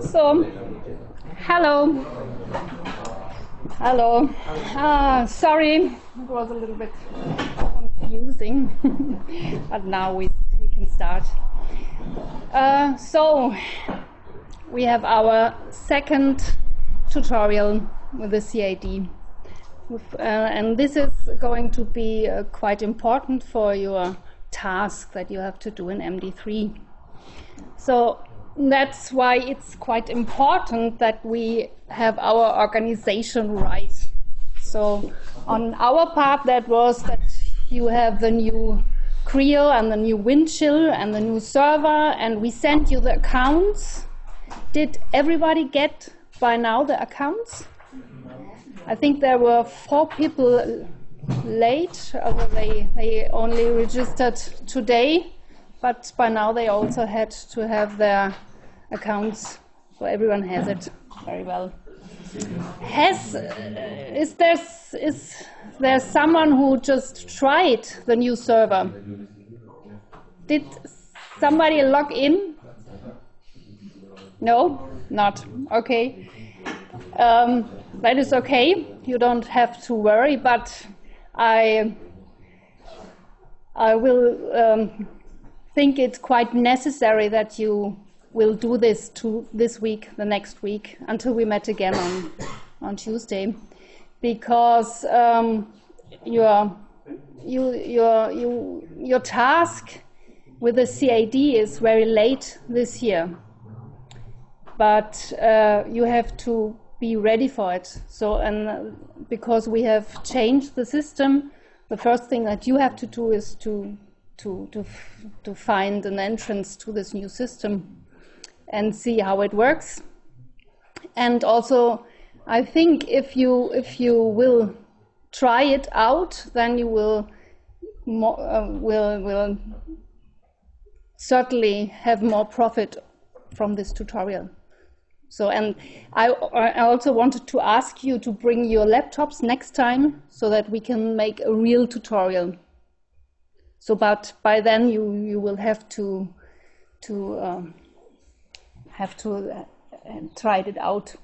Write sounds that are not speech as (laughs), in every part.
So, hello. Hello. Uh, sorry, it was a little bit confusing, (laughs) but now we, start. Uh, so, we have our second tutorial with the CAD. With, uh, and this is going to be uh, quite important for your task that you have to do in MD3. So that's why it's quite important that we have our organization right. So on our part, that was that you have the new Creo and the new Windchill and the new server, and we sent you the accounts. Did everybody get by now the accounts? I think there were four people late, although they, they only registered today, but by now they also had to have their accounts, so everyone has it very well. Has is there is there someone who just tried the new server? Did somebody log in? No, not okay. Um, that is okay. You don't have to worry, but I I will um, think it's quite necessary that you will do this to this week, the next week, until we met again on on Tuesday, because um, your you, your you, your task with the CAD is very late this year, but uh, you have to be ready for it. So, and uh, because we have changed the system, the first thing that you have to do is to to to to find an entrance to this new system and see how it works. And also, I think if you if you will try it out, then you will more, uh, will will certainly have more profit from this tutorial. So, and I, I also wanted to ask you to bring your laptops next time so that we can make a real tutorial. So, but by then you, you will have to, to um, have to uh, try it out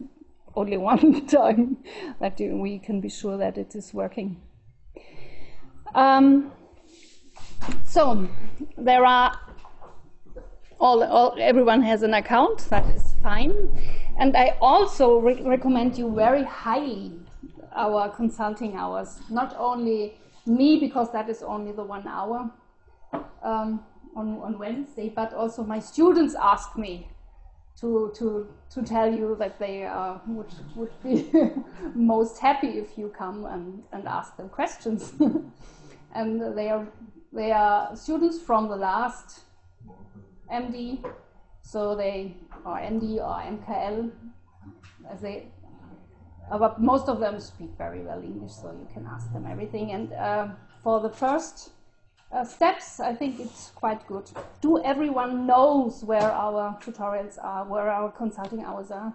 only (laughs) one time that we can be sure that it is working. Um, so there are all, all, everyone has an account that is fine and i also re recommend you very highly our consulting hours not only me because that is only the one hour um, on, on wednesday but also my students ask me to, to, to tell you that they uh, would, would be (laughs) most happy if you come and, and ask them questions. (laughs) and they are, they are students from the last MD, so they or MD or MKL, as they, uh, but most of them speak very well English, so you can ask them everything. And uh, for the first uh, steps, I think it's quite good. Do everyone knows where our tutorials are, where our consulting hours are?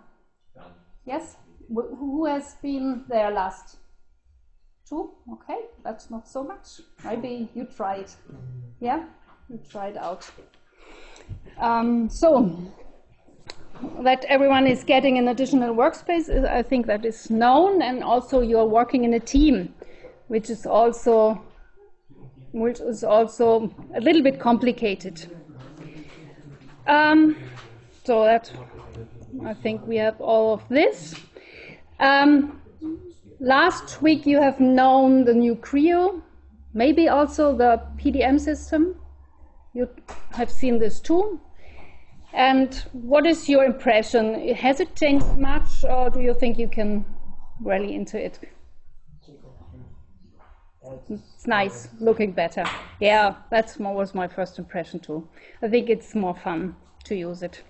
Yeah. Yes? Wh who has been there last? Two? Okay, that's not so much. Maybe you try it. Yeah? You try it out. Um, so, that everyone is getting an additional workspace, I think that is known, and also you're working in a team, which is also which is also a little bit complicated. Um, so that I think we have all of this. Um, last week you have known the new Creo, maybe also the PDM system. You have seen this too. And what is your impression? Has it changed much, or do you think you can rally into it? It's nice, looking better. Yeah, that was my first impression too. I think it's more fun to use it.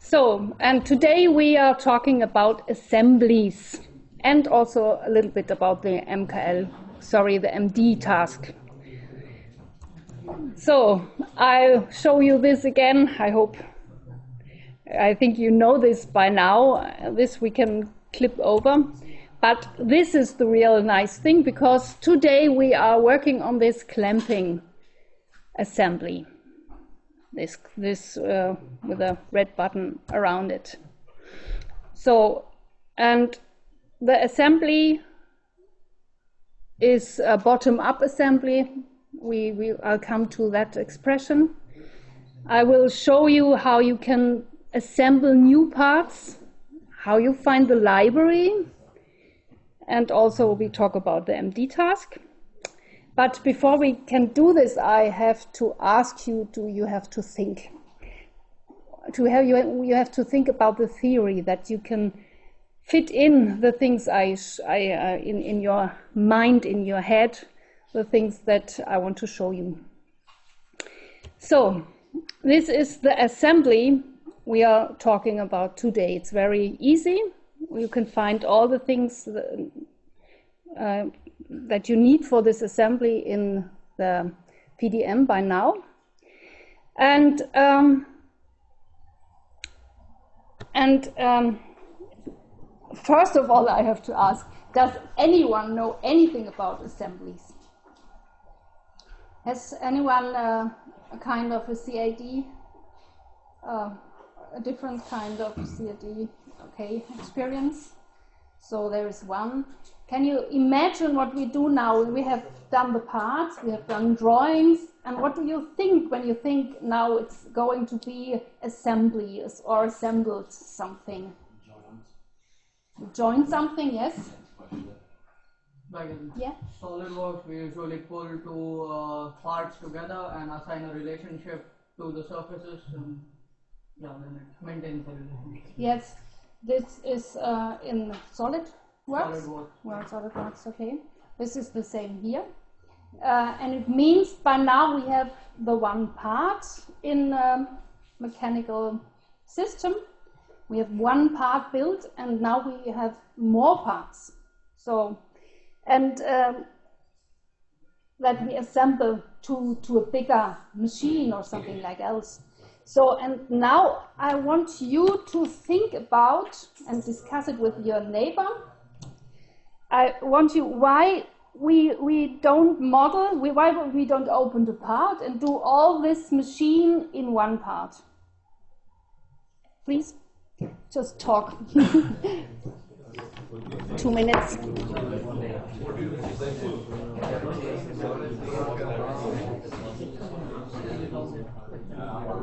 So, and today we are talking about assemblies and also a little bit about the MKL, sorry, the MD task. So I'll show you this again. I hope. I think you know this by now. This we can clip over. But this is the real nice thing because today we are working on this clamping assembly. This, this uh, with a red button around it. So, and the assembly is a bottom-up assembly. We, we, I'll come to that expression. I will show you how you can assemble new parts, how you find the library, and also we talk about the MD task. But before we can do this, I have to ask you, do you have to think? To have you, you have to think about the theory that you can fit in the things I, I uh, in, in your mind, in your head, the things that I want to show you. So, this is the assembly we are talking about today. It's very easy. You can find all the things that, uh, that you need for this assembly in the PDM by now. And um, and um, first of all, I have to ask: Does anyone know anything about assemblies? Has anyone uh, a kind of a CAD, uh, a different kind of CAD, okay, experience? So there is one. Can you imagine what we do now? We have done the parts, we have done drawings, and what do you think when you think now it's going to be assembly or assembled something? Join something, yes? Like Yeah. SolidWorks, we usually pull two uh, parts together and assign a relationship to the surfaces, and yeah, then it maintains the relationship. Yes, this is uh, in SolidWorks. SolidWorks. Well, SolidWorks, okay. This is the same here. Uh, and it means by now we have the one part in um, mechanical system. We have one part built, and now we have more parts. So, and um, that we assemble to, to a bigger machine or something (clears throat) like else. So, and now I want you to think about and discuss it with your neighbor. I want you why we we don't model, we, why we don't open the part and do all this machine in one part. Please, just talk. (laughs) Two minutes.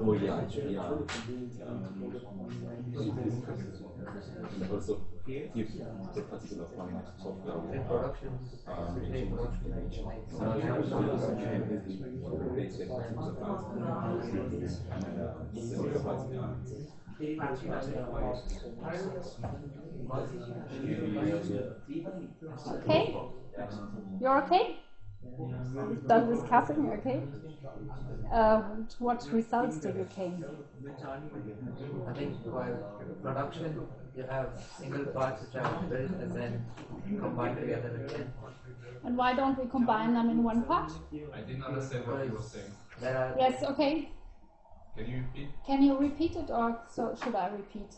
Oh yeah, yeah. Um, Also, if the particular format software in production, Okay? You're okay? Done discussing, okay? Uh, what results do you came? I think while production, you have single parts which are built and then combined together again. And why don't we combine them in one part? I didn't understand what you were saying. There are Yes, okay. Can you repeat? Can you repeat it or so should I repeat?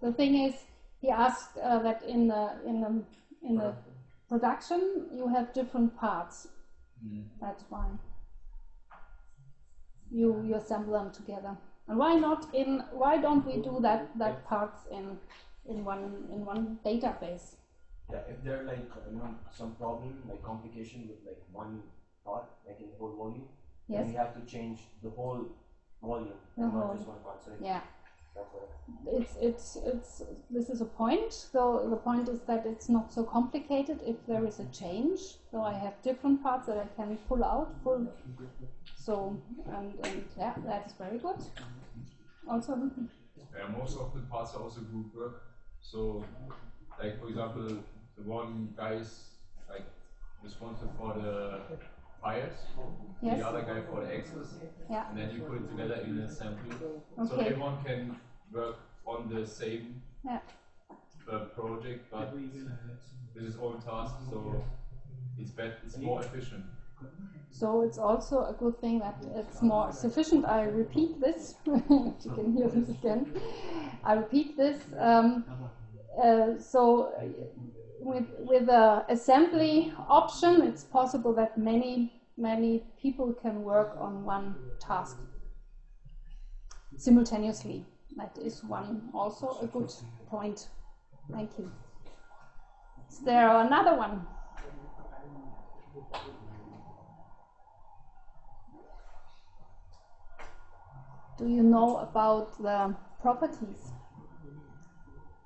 The thing is, he asked uh, that in the in the in the production you have different parts. That's why you you assemble them together. And why not in? Why don't we do that that parts in in one in one database? Yeah, if there like you know some problem like complication with like one part, like in the whole volume, Yes. then we have to change the whole volume, The and whole- not just one part. So Yeah. That's it's it's it's this is a point so the point is that it's not so complicated if there is a change so i have different parts that i can pull out pull so and, and yeah that's very good also Yeah, most of the parts are also group work. So, like for example, the one guy is like responsible for the fires, yes the other guy for the axles, yeah and then you put it together in an assembly. So everyone can work on the same Yeah. uh, project, but with his own task. So it's bet it's more efficient. So it's also a good thing that it's more sufficient. I repeat this. (laughs) you can hear this again. I repeat this. Um, uh, so with with the assembly option, it's possible that many many people can work on one task simultaneously. That is one also a good point. Thank you. Is there another one? Do you know about the properties?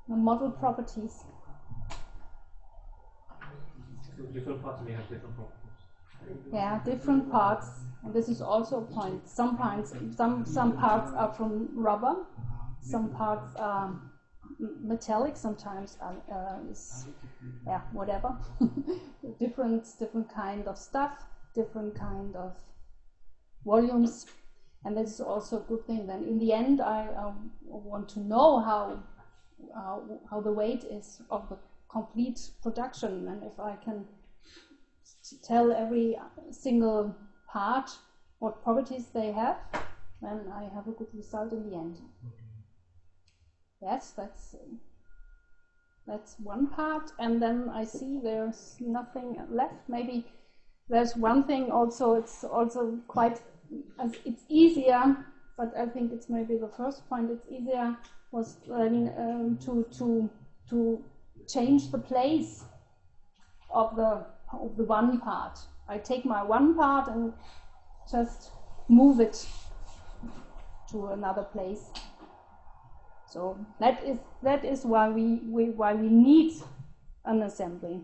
The model properties? So different parts may have different properties. Yeah, different parts. And this is also a point. Some parts, some some parts are from rubber. Some parts are metallic. Sometimes are, uh, is yeah whatever. (laughs) different different kind of stuff. Different kind of volumes. And this is also a good thing. Then in the end, I um, want to know how uh, how the weight is of the complete production, and if I can tell every single part what properties they have, then I have a good result in the end. Yes, that's that's one part, and then I see there's nothing left. Maybe there's one thing also. It's also quite it's easier, but I think it's maybe the first point. It's easier was learning um, to to to change the place of the of the one part. I take my one part and just move it to another place. So that is that is why we, we why we need an assembly.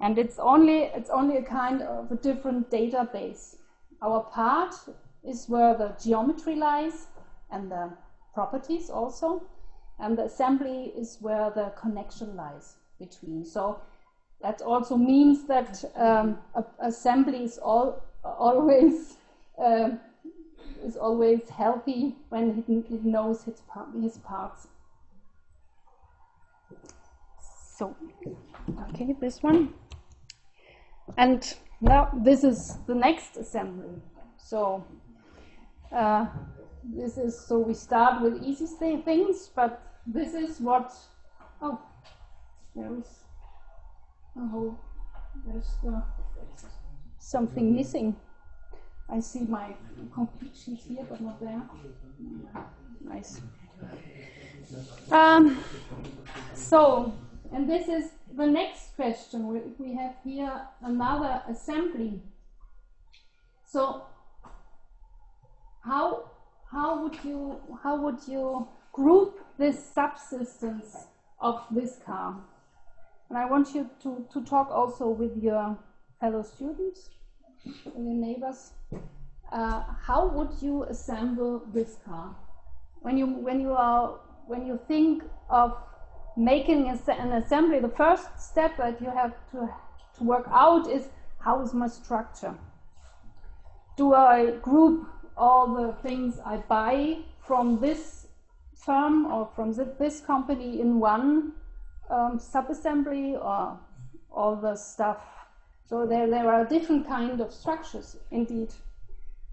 And it's only it's only a kind of a different database. Our part is where the geometry lies and the properties also, and the assembly is where the connection lies between. So that also means that um, assembly is all always uh, (laughs) is always healthy when it, knows its, his parts. So, okay, this one. And now this is the next assembly. So, uh, this is so we start with easy thi- things, but this is what. Oh, there is a whole. There's the, something missing. I see my complete sheet here, but not there. Nice. Um, so, and this is the next question. We, have here another assembly. So, how how would you how would you group this subsystems of this car? And I want you to, to talk also with your fellow students, with your neighbors. Uh, how would you assemble this car? When you when you are when you think of making an assembly, the first step that you have to to work out is how is my structure? Do I group all the things I buy from this firm or from thi- this company in one um, sub-assembly or all the stuff? So there, there are different kind of structures indeed.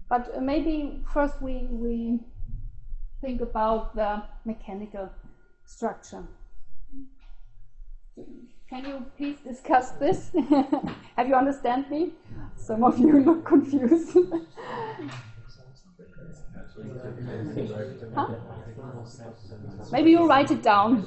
But maybe first we, we think about the mechanical structure. Can you please discuss this? (laughs) Have you understand me? Some of you look confused. (laughs) Huh? Maybe you'll write it down.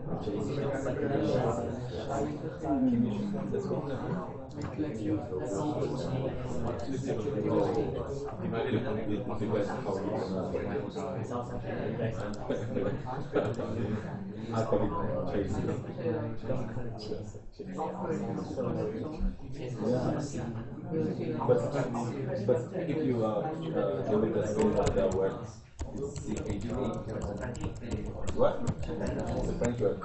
But the the the But, if you uh, uh, give it a spin of the words, it's H A. What? Word.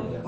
Oh.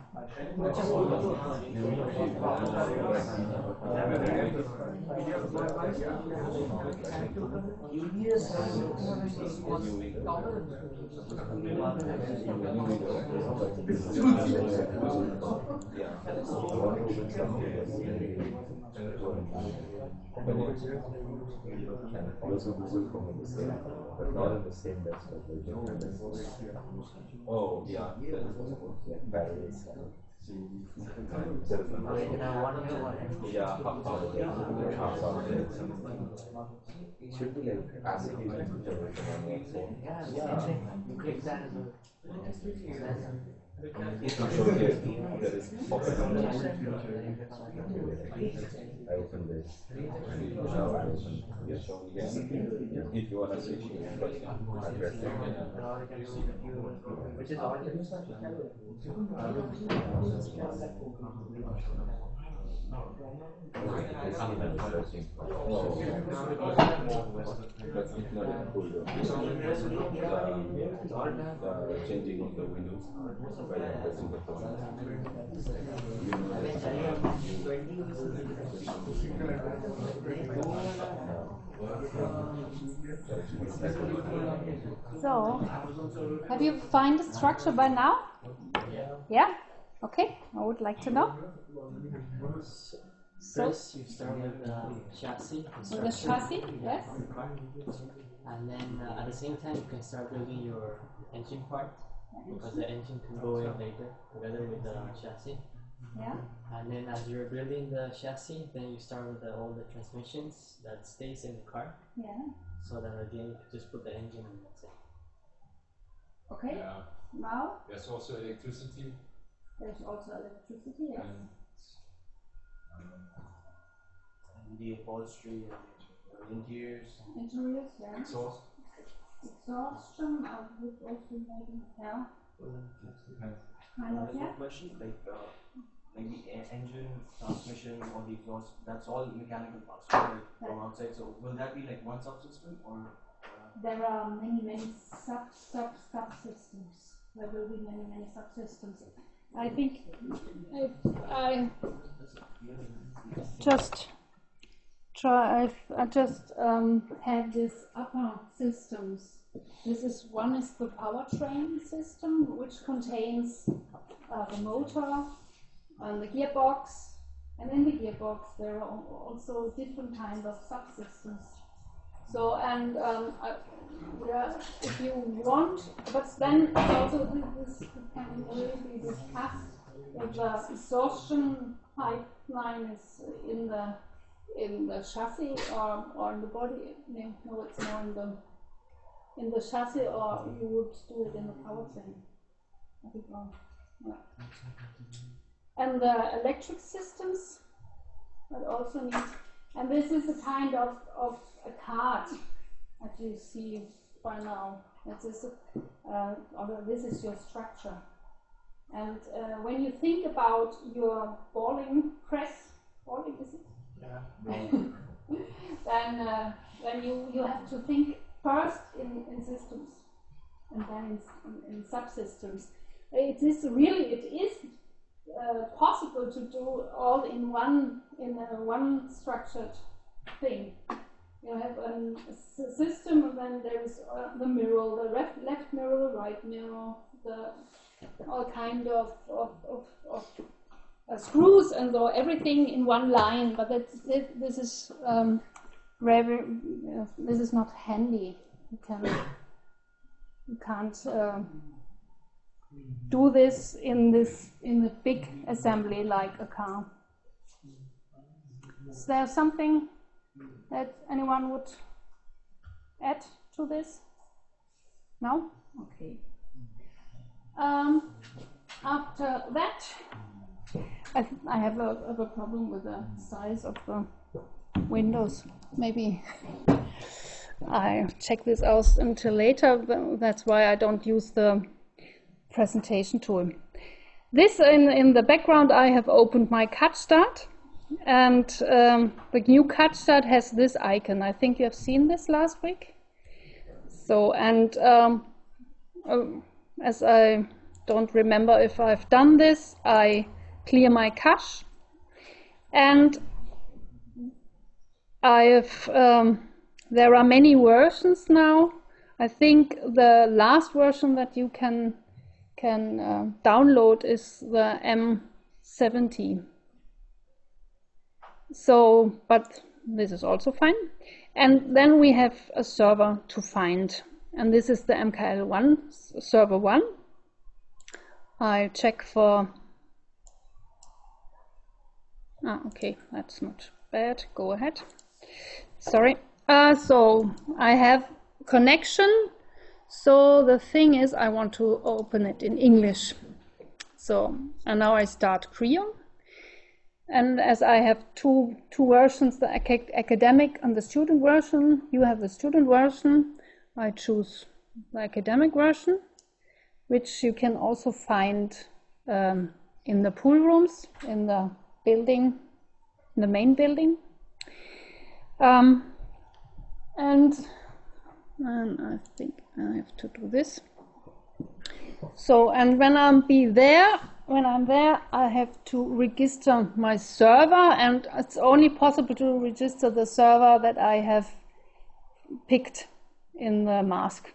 그래서 무슨 공부를 써요? Oh, yeah. Batteries. Yeah, half hour. Half hour. Should be like acid Yeah, same thing. You click that as a. It's not sure here, there is open. I open this. Now I open, yes. If you switch, you can press address. Which is odd. Changing of the windows. So, have you find the structure by now? Yeah? Okay, I would like to know. So, First, you start with the chassis with the chassis, yes? and then uh, at the same time you can start building your engine part because the engine can go in later together with the chassis. Yeah? And then as you're building the chassis, then you start with the, all the transmissions that stays in the car. Yeah. So then again you can just put the engine and that's it. Okay, Yeah, now there's also electricity there's also electricity, yes? and And the upholstery and the interiors. Interiors, yeah? exhaust. Exhaustion, I would also maybe, yeah? Kind of, yeah? question, like, uh, like the engine, transmission, or the exhaust, that's all mechanical parts, right? From outside, so will that be like one subsystem or? uh, There are many, many sub, sub, subsystems. There will be many, many subsystems. I think if I just try, if I just um, have this upper systems. This is one is the powertrain system, which contains uh, the motor and the gearbox, and in the gearbox there are also different kinds of subsystems. So, and um, yeah, if you want, but then also this, can really be discussed if the exhaustion pipeline is in the in the chassis or, or in the body. No, it's more in the in the chassis, or you would do it in the powertrain. I think wrong. Yeah. And the electric systems that also need, and this is a kind of, of a card that you see by now. This is, a, uh, this is your structure. And uh, when you think about your balling press, balling is it? Yeah. (laughs) then uh, then you, you have to think first in, in systems and then in, in, in subsystems. It is really it is uh, possible to do all in one in a one structured thing. You have an, a system, and then there is uh, the mirror, the left, left mirror, the right mirror, the all kind of of, of, of uh, screws and so everything in one line. But that's, this, this is um, uh, this is not handy. You can you can't. um do this in this in a big assembly like a car. Is there something that anyone would add to this? No? Okay. Um, after that, I, I have a, have a problem with the size of the windows. Maybe (laughs) I check this out until later. That's why I don't use the presentation tool. This in, in the background, I have opened my CutStart, and um, the new CutStart has this icon. I think you have seen this last week. So, and um, um, as I don't remember if I've done this, I clear my cache, and I have. Um, there are many versions now. I think the last version that you can can uh, download is the M70. So, but this is also fine. And then we have a server to find, and this is the MKL1, server 1. I'll check for. Ah, okay, that's not bad. Go ahead. Sorry. Uh, so I have connection so the thing is, I want to open it in English. So, and now I start Creo. And as I have two, two versions, the academic and the student version, you have the student version. I choose the academic version, which you can also find um, in the pool rooms, in the building, in the main building. Um, and and I think I have to do this. So, and when I'm be there, when I'm there, I have to register my server, and it's only possible to register the server that I have picked in the mask.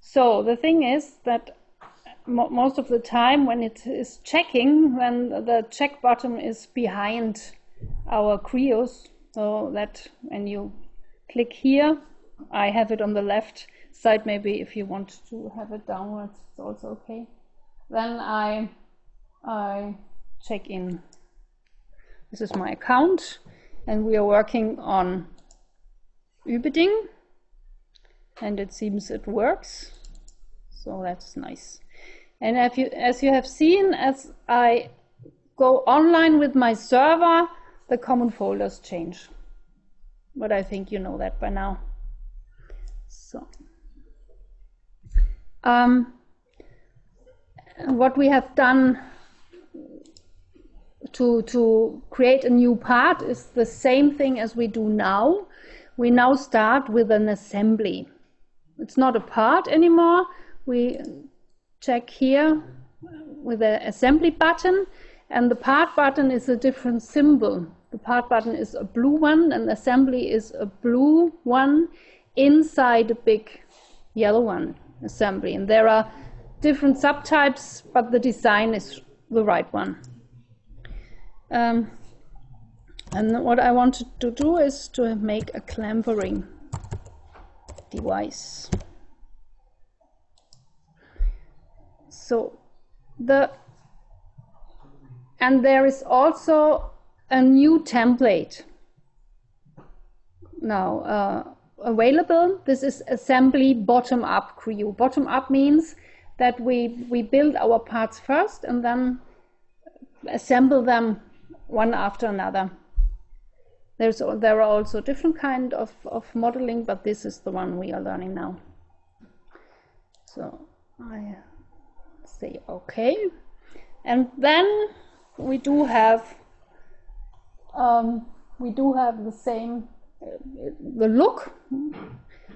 So the thing is that mo- most of the time when it is checking, when the check button is behind our Creos, so that when you click here, I have it on the left side. Maybe if you want to have it downwards, it's also okay. Then I I check in. This is my account, and we are working on Übeding, and it seems it works. So that's nice. And if you, as you have seen, as I go online with my server, the common folders change. But I think you know that by now. So, um, what we have done to to create a new part is the same thing as we do now. We now start with an assembly. It's not a part anymore. We check here with the assembly button, and the part button is a different symbol. The part button is a blue one, and assembly is a blue one inside a big yellow one, assembly. And there are different subtypes, but the design is the right one. Um, And what I wanted to do is to make a clambering device. So the and there is also a new template now uh, available. This is assembly bottom up crew. Bottom up means that we we build our parts first and then assemble them one after another. There's there are also different kind of, of modeling, but this is the one we are learning now. So I say okay, and then we do have um, we do have the same the look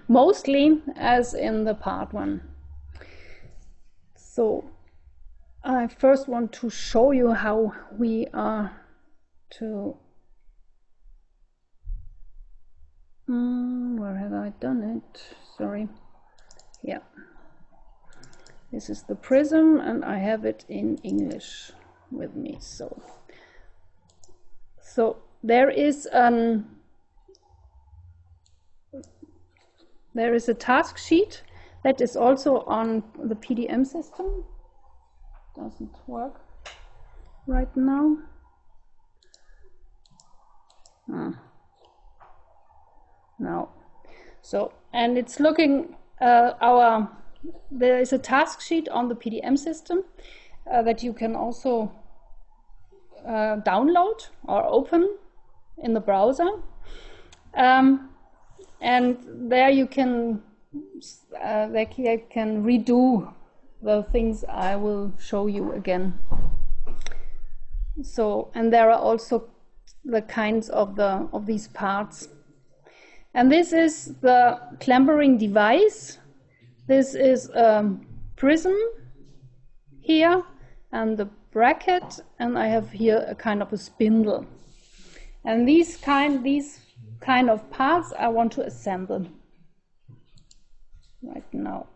mostly as in the part one. So I first want to show you how we are to Mm, where have I done it? Sorry. Yeah. This is the prism and I have it in English with me. So, so there is an there is a task sheet that is also on the PDM system. Doesn't work right now. Ah now. So, and it's looking, uh, our, there is a task sheet on the PDM system uh, that you can also uh, download or open in the browser. Um, and there you can, uh, you can redo the things I will show you again. So, and there are also the kinds of the of these parts and this is the clambering device. This is a prism here and the bracket and I have here a kind of a spindle. And these kind, these kind of parts I want to assemble right now.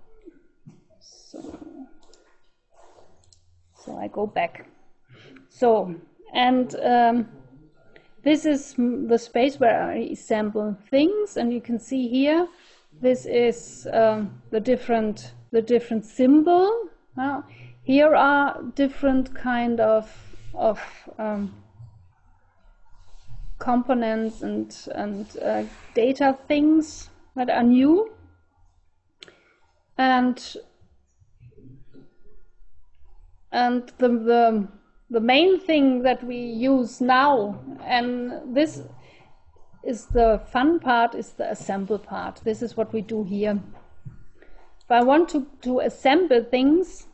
So, so I go back. So, and um, this is the space where I assemble things, and you can see here, this is um, the different the different symbol. Uh, here are different kind of of um, components and and uh, data things that are new, and and the the the main thing that we use now, and this is the fun part, is the assemble part. This is what we do here. If I want to, to assemble things,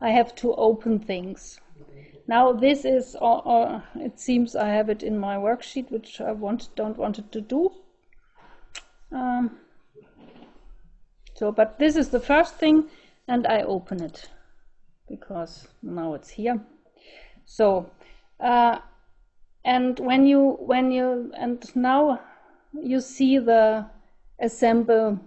I have to open things. Now this is, or, or, it seems I have it in my worksheet, which I want, don't want it to do. Um, so, but this is the first thing, and I open it because now it's here. So, uh, and when you when you and now you see the assemble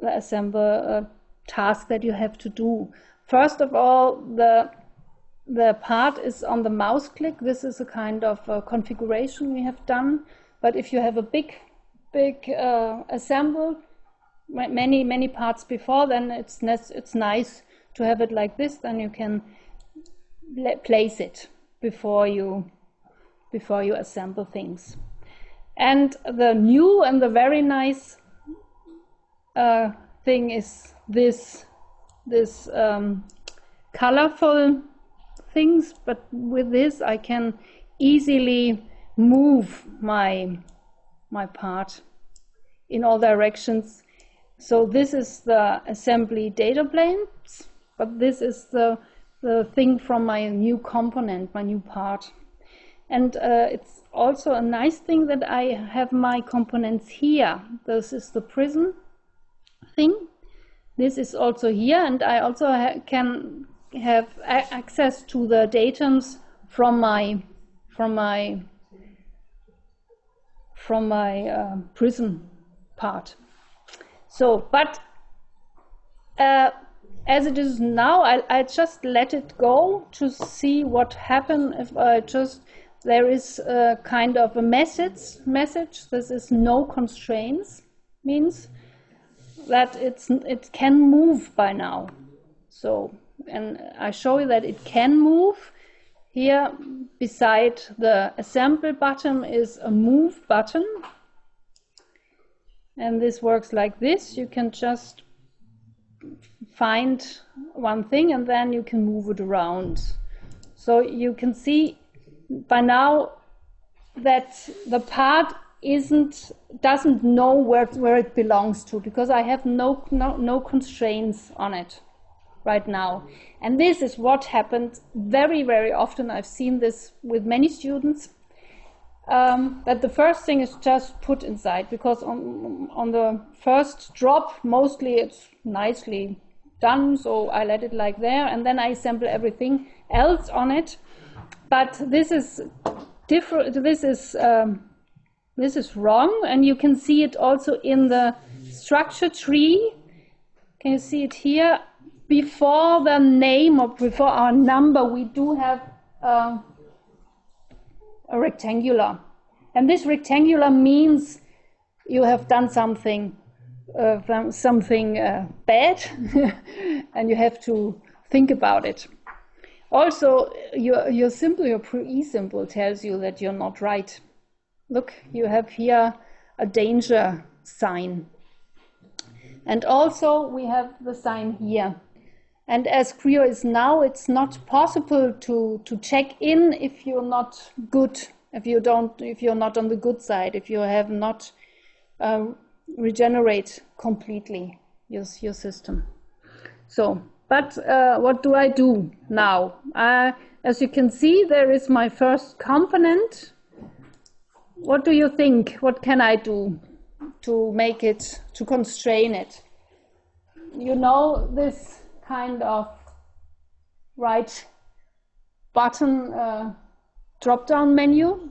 the assemble uh, task that you have to do. First of all, the the part is on the mouse click. This is a kind of configuration we have done. But if you have a big, big uh, assemble, many many parts before, then it's it's nice to have it like this, then you can place it before you before you assemble things. And the new and the very nice uh, thing is this this um, colorful things, but with this I can easily move my my part in all directions. So this is the assembly data planes but this is the, the thing from my new component, my new part. And uh, it's also a nice thing that I have my components here. This is the prism thing. This is also here, and I also ha can have access to the datums from my from my from my uh, prism part. So, but uh, as it is now, I, I just let it go to see what happen if I just there is a kind of a message message. This is no constraints means that it's it can move by now. So and I show you that it can move. Here beside the assemble button is a move button. And this works like this. You can just find one thing and then you can move it around. So you can see by now that the part isn't doesn't know where where it belongs to because I have no no, no constraints on it right now. And this is what happened very very often. I've seen this with many students. Um, that the first thing is just put inside because on on the first drop mostly it's nicely done so I let it like there and then I assemble everything else on it but this is different this is um, this is wrong and you can see it also in the structure tree. Can you see it here? Before the name or before our number we do have uh, a rectangular. And this rectangular means you have done something uh, something uh, bad (laughs) and you have to think about it. Also your your symbol your pre symbol tells you that you're not right look you have here a danger sign. And also we have the sign here. And as Creo is now it's not possible to to check in if you're not good if you don't if you're not on the good side if you have not uh, regenerate completely your, your system. So but uh, what do I do now? Uh, as you can see there is my first component what do you think? What can I do to make it to constrain it? You know this kind of right button uh, drop down menu,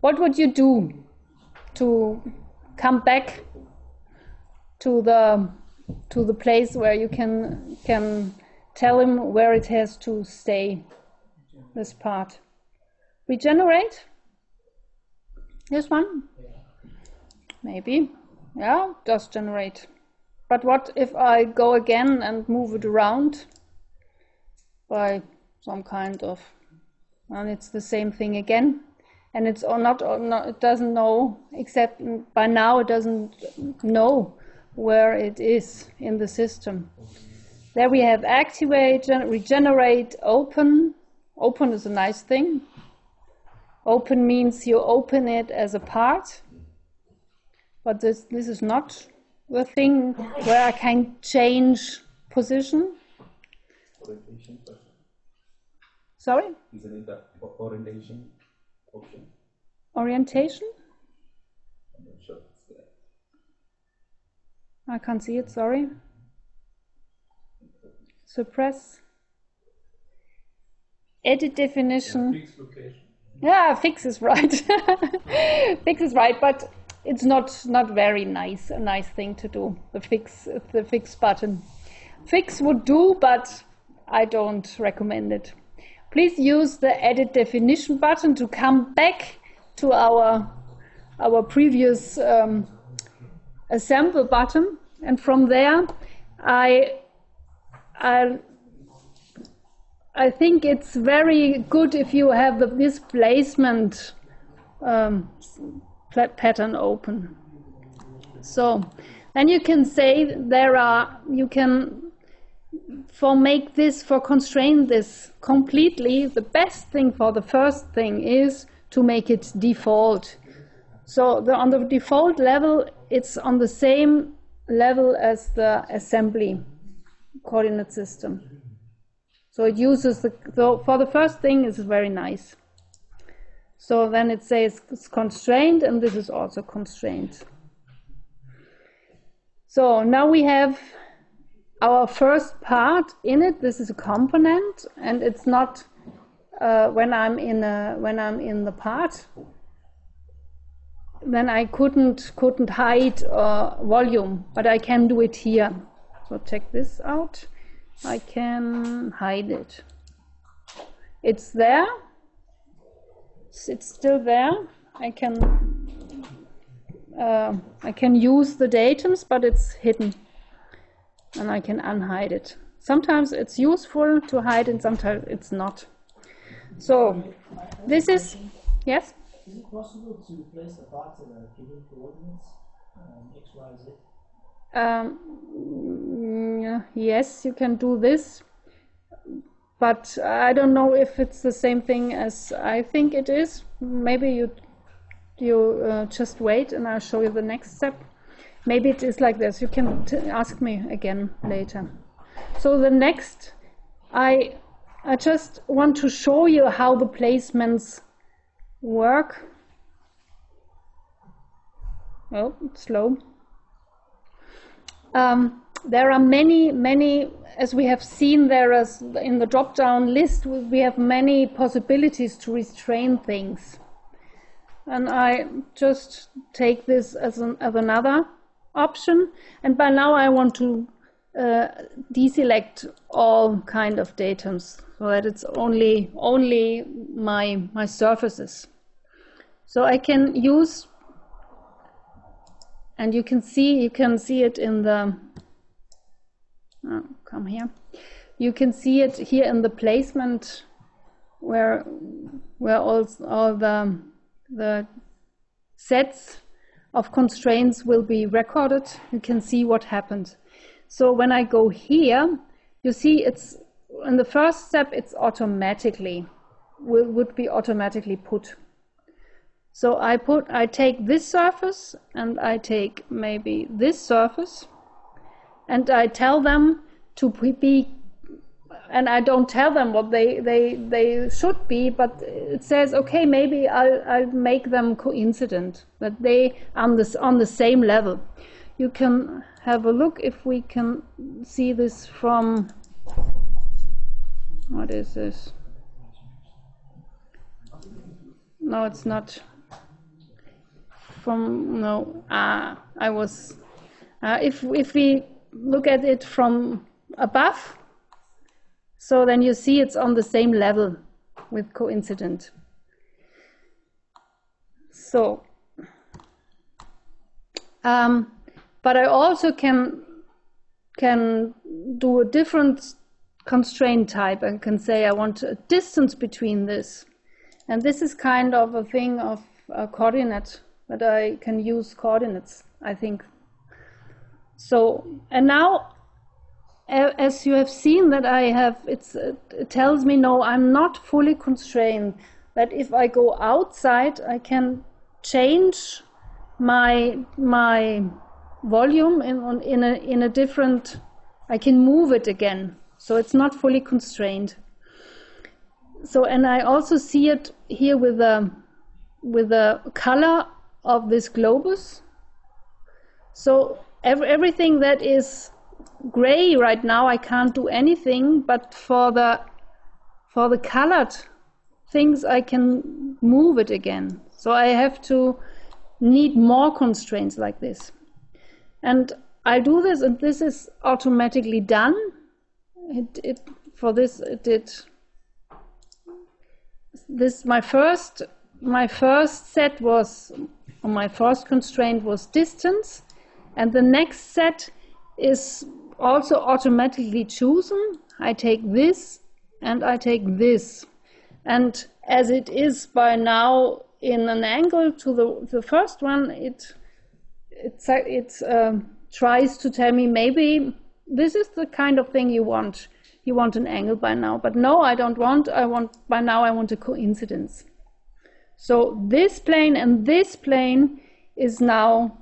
what would you do to come back to the to the place where you can can tell him where it has to stay this part? Regenerate this one? Maybe. Yeah does generate. But what if I go again and move it around by some kind of and it's the same thing again? And it's not, not it doesn't know except by now it doesn't know where it is in the system. There we have activate regenerate open. Open is a nice thing open means you open it as a part but this this is not the thing where I can change position Orientation sorry Isn't it the orientation option? orientation I'm not sure it's there. I can't see it, sorry. Suppress. Edit definition. Yeah, fix is right. (laughs) fix is right, but it's not not very nice. A nice thing to do. The fix the fix button. Fix would do, but I don't recommend it. Please use the edit definition button to come back to our our previous um, assemble button, and from there, I I I think it's very good if you have the displacement um, pattern open. So then you can say there are you can for make this for constrain this completely the best thing for the first thing is to make it default so the, on the default level it's on the same level as the assembly coordinate system so it uses the so for the first thing it's very nice. So then it says it's constrained and this is also constrained. So now we have our first part in it. This is a component and it's not uh, when I'm in a, when I'm in the part then I couldn't couldn't hide uh, volume but I can do it here. So check this out I can hide it. It's there. It's- still there. I can uh, I can use the datums, but it's hidden, and I can unhide it. Sometimes it's useful to hide, and sometimes it's not. So this is yes. Is it possible to place that are given coordinates, um, x, y, z? Um, yes, you can do this, but I don't know if it's the same thing as I think it is. Maybe you you uh, just wait, and I'll show you the next step. Maybe it is like this. You can ask me again later. So the next, I I just want to show you how the placements work. Oh, it's slow. Um, there are many, many, as we have seen there as in the drop-down list, we we have many possibilities to restrain things. And I just take this as, an, as another option. And by now I want to uh, deselect all kind of datums so that it's only, only my, my surfaces. So I can use and you can see you can see it in the oh, come here. You can see it here in the placement where where all, all the the sets of constraints will be recorded. You can see what happened. So when I go here you see it's in the first step it's automatically will, would be automatically put so I put, I take this surface and I take maybe this surface and I tell them to be, and I don't tell them what they, they, they should be, but it says, okay, maybe I'll, I'll make them coincident, that they on this, on the same level. You can have a look if we can see this from, what is this? No, it's not from no ah I was uh, if if we look at it from above so then you see it's on the same level with coincident. So um, but I also can can do a different constraint type and can say I want a distance between this. And this is kind of a thing of a coordinate but I can use coordinates, I think. So, and now, as you have seen that I have, it tells me, no, I'm not fully constrained, that if I go outside, I can change my, my volume in, in, a, in a different, I can move it again. So it's not fully constrained. So, and I also see it here with a, with a color of this globus. So ev everything that is gray right now, I can't do anything, but for the, for the colored things, I can move it again. So I have to need more constraints like this. And I do this, and this is automatically done. It, it, for this, it did this my first my first set was my first constraint was distance and the next set is also automatically chosen. I take this and I take this. And as it is by now in an angle to the, the first one it it, it um, tries to tell me maybe this is the kind of thing you want. You want an angle by now. But no I don't want I want by now I want a coincidence so this plane and this plane is now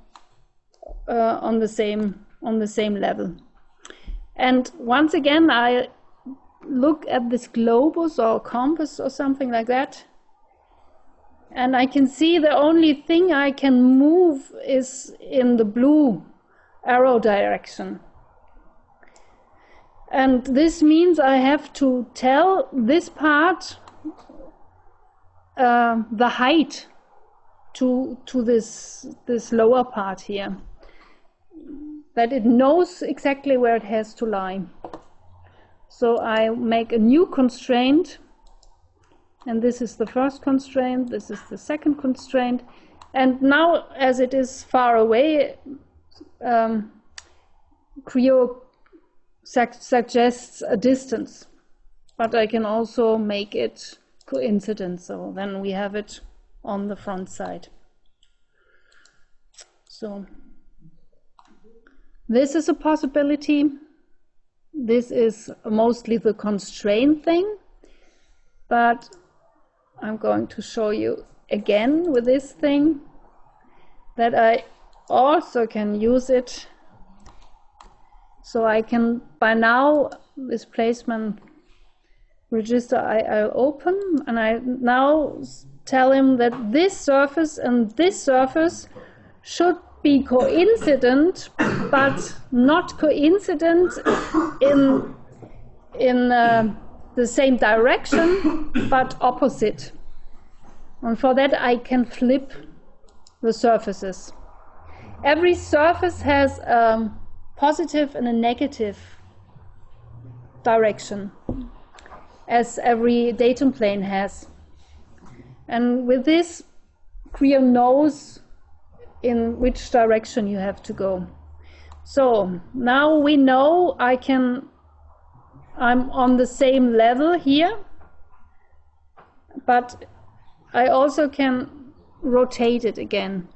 uh, on the same on the same level. And once again, I look at this globus or compass or something like that, and I can see the only thing I can move is in the blue arrow direction. And this means I have to tell this part uh, the height to to this this lower part here that it knows exactly where it has to lie. So I make a new constraint, and this is the first constraint, this is the second constraint, and now as it is far away, um, Creo sug- suggests a distance, but I can also make it coincident, so then we have it on the front side. So this is a possibility. This is mostly the constraint thing, but I'm going to show you again with this thing that I also can use it. So I can, by now, this placement register I, I open and I now tell him that this surface and this surface should be coincident, but not coincident in in uh, the same direction, but opposite. And for that, I can flip the surfaces. Every surface has a positive and a negative direction, as every datum plane has. And with this, Creo knows in which direction you have to go. So now we know I can, I'm on the same level here, but I also can rotate it again.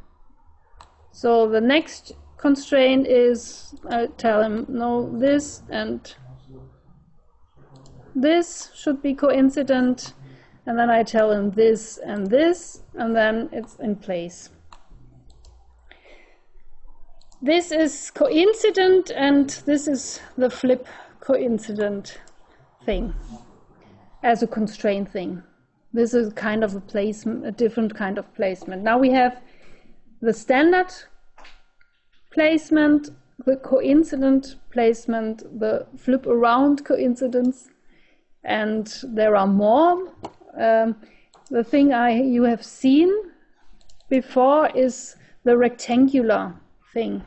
So the next constraint is I tell him no this and this should be coincident and then I tell him this and this and then it's in place. This is coincident and this is the flip coincident thing as a constraint thing. This is kind of a placement, a different kind of placement. Now we have the standard placement, the coincident placement, the flip around coincidence, and there are more. Um, the thing I you have seen before is the rectangular thing.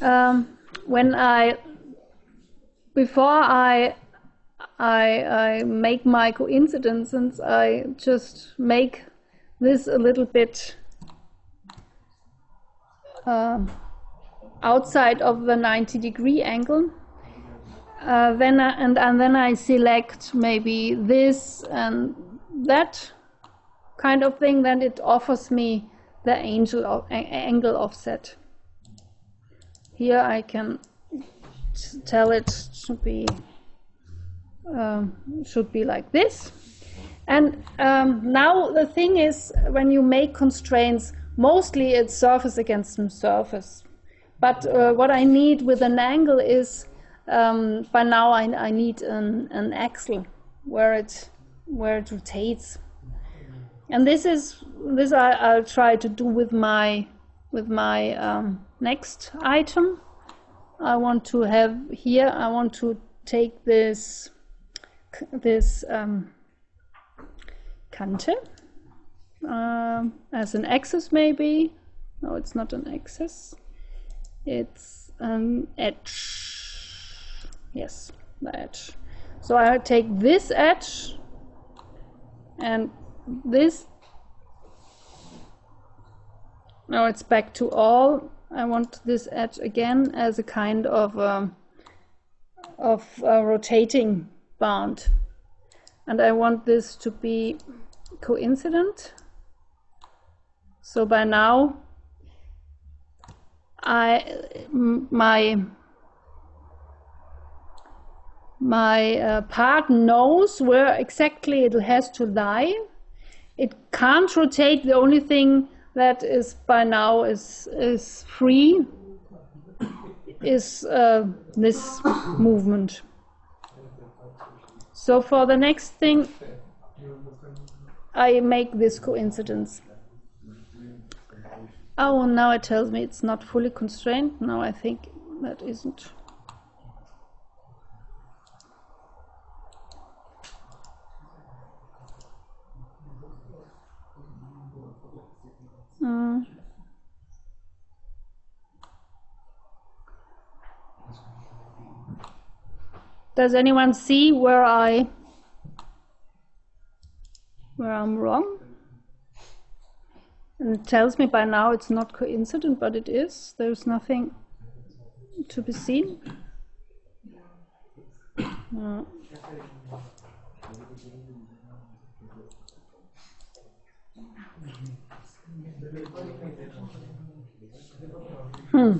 Um, when I before I I, I make my coincidences, I just make this a little bit um, outside of the 90 degree angle. Uh, then I, and, and then I select maybe this and that kind of thing, then it offers me the angel of, angle offset. Here I can tell it to be um, should be like this. And um, now the thing is, when you make constraints, mostly it's surface against surface. But uh, what I need with an angle is, um, by now I, I need an, an axle where it where it rotates. And this is this I, I'll try to do with my with my um, next item. I want to have here. I want to take this this um, Kante um, as an axis maybe. No, it's not an axis. It's an edge. Yes, the edge. So I take this edge and this. Now it's back to all. I want this edge again as a kind of um, of a rotating bound. And I want this to be coincident. So by now, I my my uh, part knows where exactly it has to lie. It can't rotate. The only thing that is by now is is free is uh, this movement. So for the next thing, I make this coincidence. Oh, now it tells me it's not fully constrained. No, I think that isn't. Does anyone see where I where I'm wrong? And it tells me by now it's not coincident, but it is. There's nothing to be seen. No. Hmm.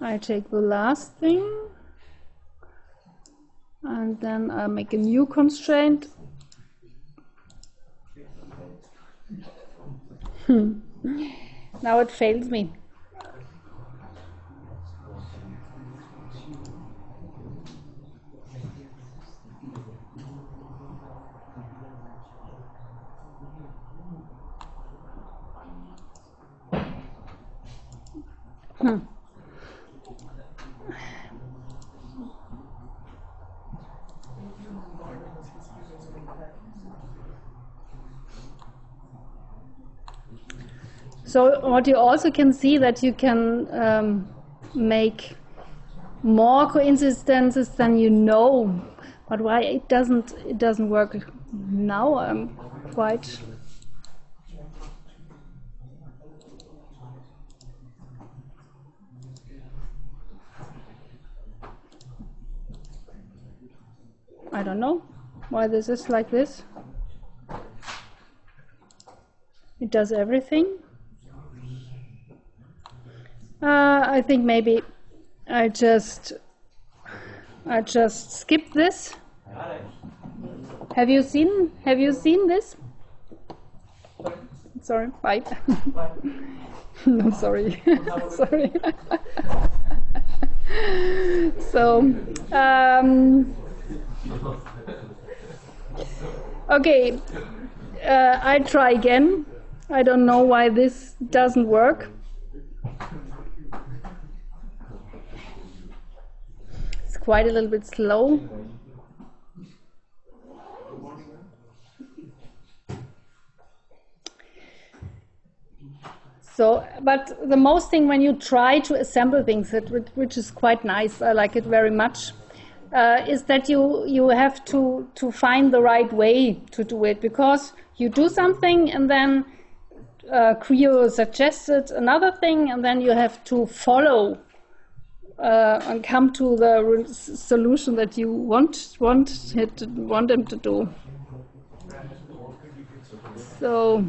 I take the last thing and then I make a new constraint. Hmm. now it fails me. Hmm. So what you also can see that you can um, make more coincidences than you know, but why it doesn't it doesn't work now? I'm quite. I don't know why this is like this. It does everything. Uh, I think maybe I just I just skip this. Have you seen Have you seen this? Sorry, bye. (laughs) no, sorry, (laughs) sorry. (laughs) so, um, okay, uh, I try again. I don't know why this doesn't work. Quite a little bit slow. So, but the most thing when you try to assemble things, that, which is quite nice, I like it very much, uh, is that you you have to to find the right way to do it because you do something and then uh, Creo suggested another thing, and then you have to follow uh, and come to the solution that you want want want them to do. So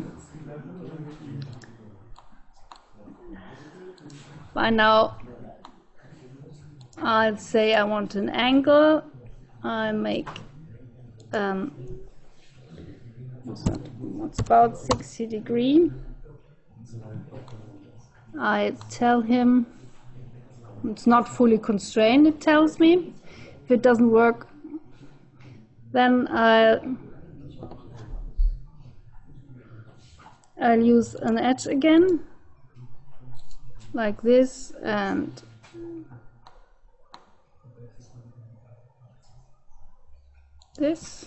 by now, I'll say I want an angle. I make um, what's about 60 degree. I tell him it's not fully constrained, it tells me. If it doesn't work, then I'll, I'll use an edge again, like this, and this.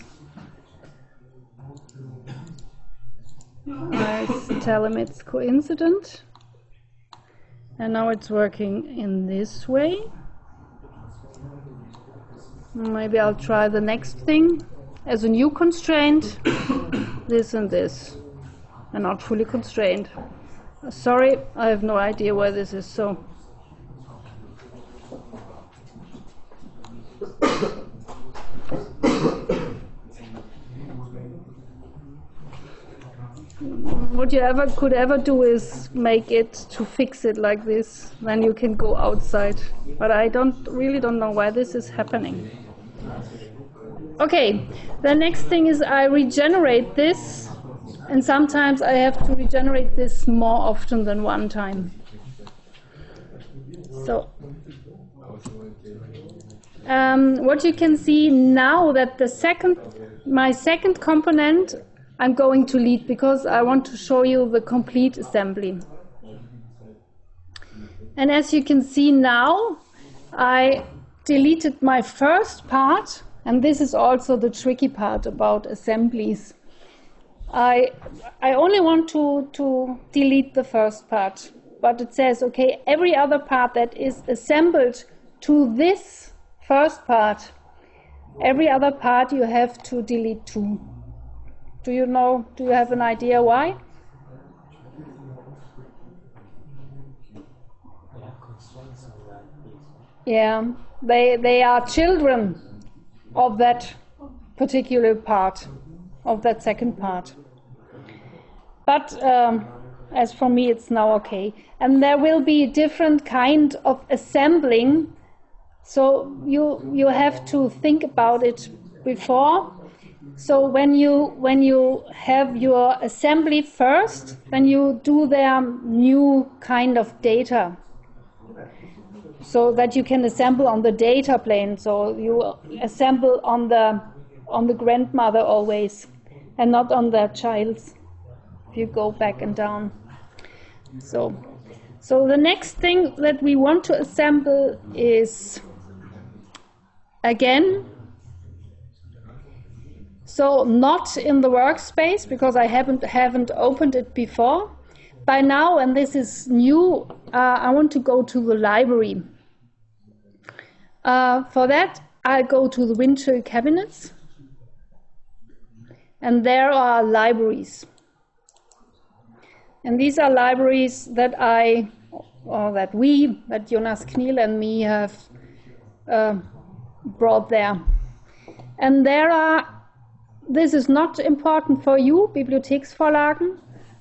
I tell him it's coincident. And now it's working in this way. Maybe I'll try the next thing as a new constraint. (coughs) this and this. And not fully constrained. Sorry, I have no idea why this is so. What you ever could ever do is make it to fix it like this then you can go outside. But i don't really don't know why this is happening. Okay the next thing is i regenerate this and sometimes i have to regenerate this more often than one time. So um, what you can see now that the second my second component I'm going to lead because I want to show you the complete assembly. And as you can see now, I deleted my first part, and this is also the tricky part about assemblies. I, I only want to, to delete the first part. but it says, okay, every other part that is assembled to this first part, every other part you have to delete too. Do you know, do you have an idea why? Yeah, they, they are children of that particular part, of that second part. But um, as for me, it's now okay. And there will be a different kind of assembling. So you you have to think about it before. So when you when you have your assembly first, then you do their new kind of data so that you can assemble on the data plane. So you assemble on the on the grandmother always, and not on the child's. If you go back and down. So, so the next thing that we want to assemble is again. So not in the workspace because I haven't haven't opened it before. By now, and this is new, uh, I want to go to the library. Uh, for that, I go to the Windchill cabinets, and there are libraries. And these are libraries that I, or that we, that Jonas Kniel and me have uh, brought there. And there are, this is not important for you, Bibliotheksvorlagen,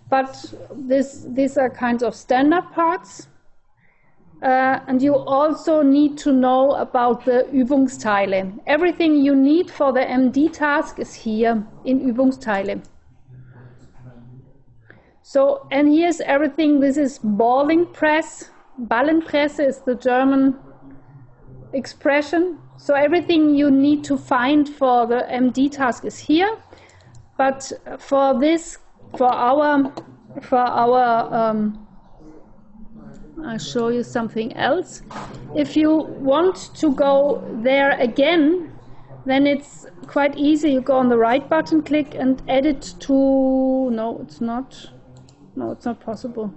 but this, these are kinds of standard parts. Uh, and you also need to know about the Übungsteile. Everything you need for the MD task is here in Übungsteile. So, and here's everything. This is balling press. Ballenpresse is the German expression. So everything you need to find for the MD task is here. But for this, for our, for our, um, I'll show you something else. If you want to go there again, then it's quite easy. You go on the right button, click and edit to, no, it's not. No, it's not possible.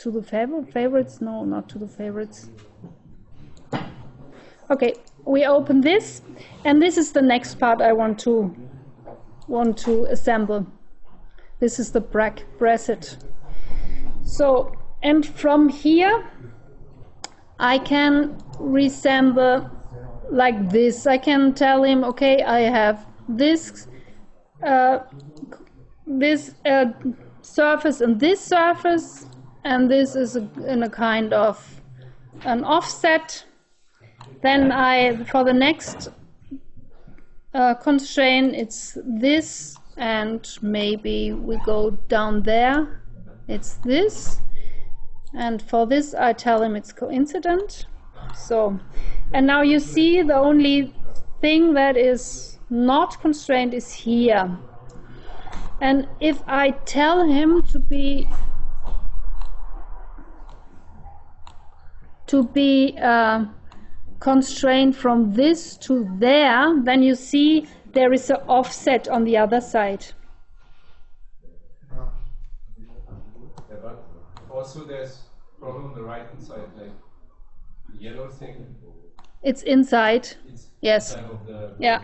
To the favor- favorites? No, not to the favorites. Okay, we open this, and this is the next part I want to want to assemble. This is the brack bracket. So, and from here, I can resemble like this. I can tell him, okay, I have this uh, this uh, surface and this surface, and this is a, in a kind of an offset. Then I, for the next uh, constraint, it's this, and maybe we go down there. It's this, and for this I tell him it's coincident. So, and now you see the only thing that is not constrained is here. And if I tell him to be to be uh, constrained from this to there, then you see there is an offset on the other side. Yeah, but also there's problem on the right hand side, like the yellow thing. It's inside. It's Yes. inside of the Yeah,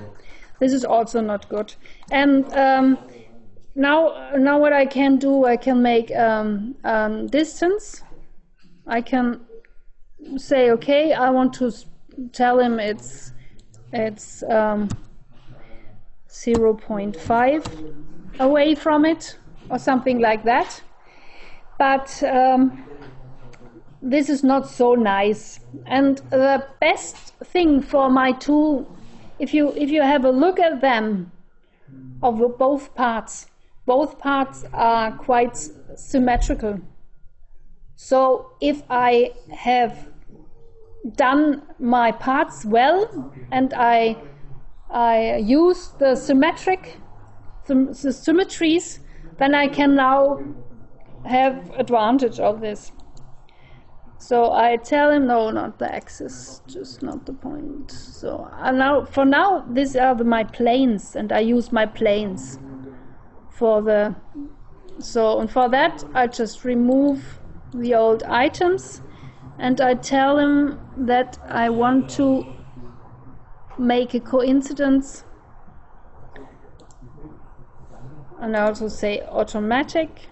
this is also not good. And um, now, now what I can do, I can make um, um, distance. I can say, okay, I want to tell him it's it's um, 0.5 away from it, or something like that. But um, this is not so nice. And the best thing for my tool, if you if you have a look at them, of both parts, both parts are quite symmetrical. So if I have done my parts well and I I use the symmetric the, symmetries, then I can now have advantage of this. So I tell him, no, not the axis, just not the point. So uh, now, for now, these are the, my planes, and I use my planes for the So, and for that, I just remove the old items and I tell him that I want to make a coincidence and I also say automatic.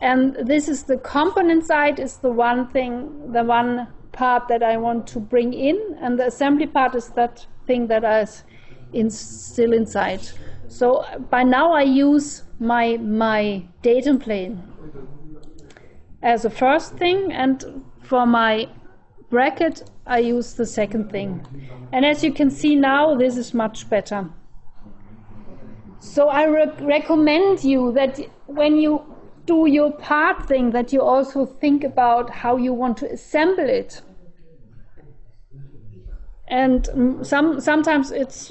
And this is the component side is the one thing the one part that I want to bring in. And the assembly part is that thing that is in, still inside. So by now I use my my datum plane as a first thing. And for my bracket I use the second thing. And as you can see now this is much better. So I re- recommend you that when you do your part thing that you also think about how you want to assemble it. And some sometimes it's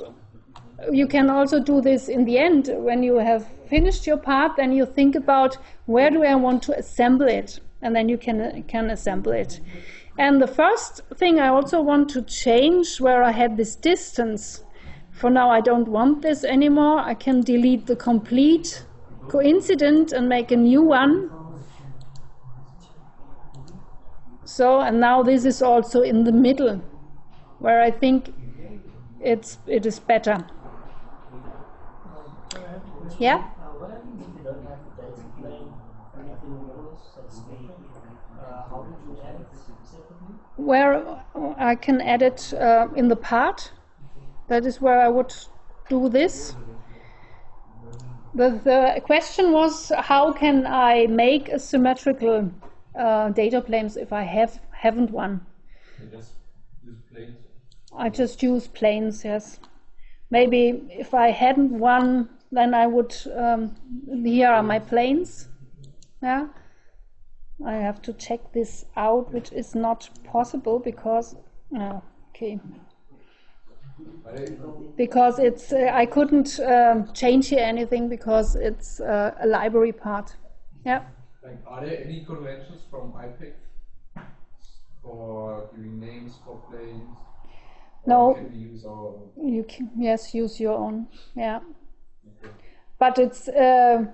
you can also do this in the end. When you have finished your part then you think about where do i want to assemble it and then you can can assemble it. And the first thing i also want to change where i had this distance for now i don't want this anymore i can delete the complete coincident and make a new one. So and now this is also in the middle where i think it's it is better. Yeah Uh, what happens if you don't have the data plane or anything in the middle, so to speak? Uh, how would you add it separately? Where I can add it uh, in the part. That is where I would do this. The, the question was how can I make a symmetrical uh, data planes if I have haven't one? Just use planes. I just use planes, yes. Maybe if I hadn't one, then I would. Um, here are my planes. Yeah. I have to check this out, which is not possible because. Uh, okay. Because it's. Uh, I couldn't um, change here anything because it's uh, a library part. Yeah. like, are there any conventions from IPIC for giving names for planes? No. Can we use our own? You can, yes, use your own. Yeah. Okay. but it's uh,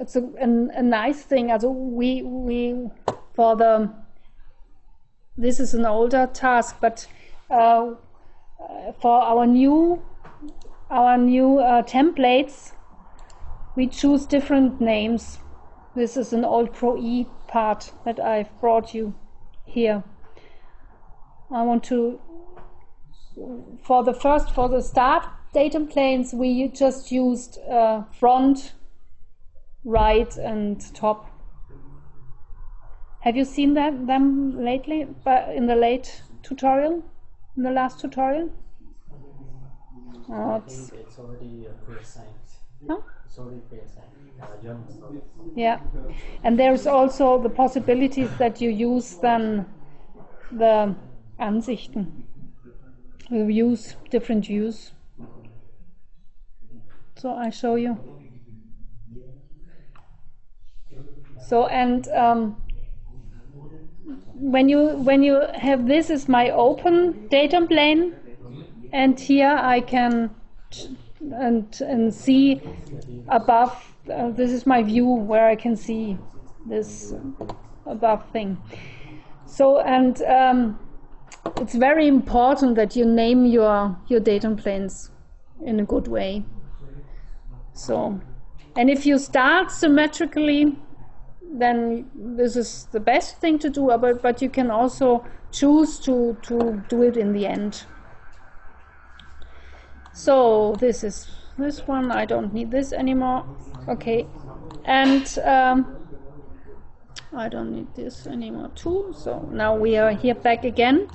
it's a, a nice thing. Also we we for the this is an older task, but uh, for our new our new uh, templates, we choose different names. This is an old Pro E part that I've brought you here. I want to for the first for the start datum planes we just used uh, front right and top have you seen that them lately but in the late tutorial in the last tutorial oh, it's, it's already pre-assigned. Huh? It's already pre-assigned. Uh, John has told us. yeah and there's also the possibilities that you use then the ansichten we use different views so i show you so and um, when you when you have this is my open datum plane and here i can and and see above uh, this is my view where i can see this above thing. So and um, it's very important that you name your your datum planes in a good way. So and if you start symmetrically then this is the best thing to do but but you can also choose to to do it in the end so this is this one i don't need this anymore okay and um, I don't need this anymore too. So now we are here back again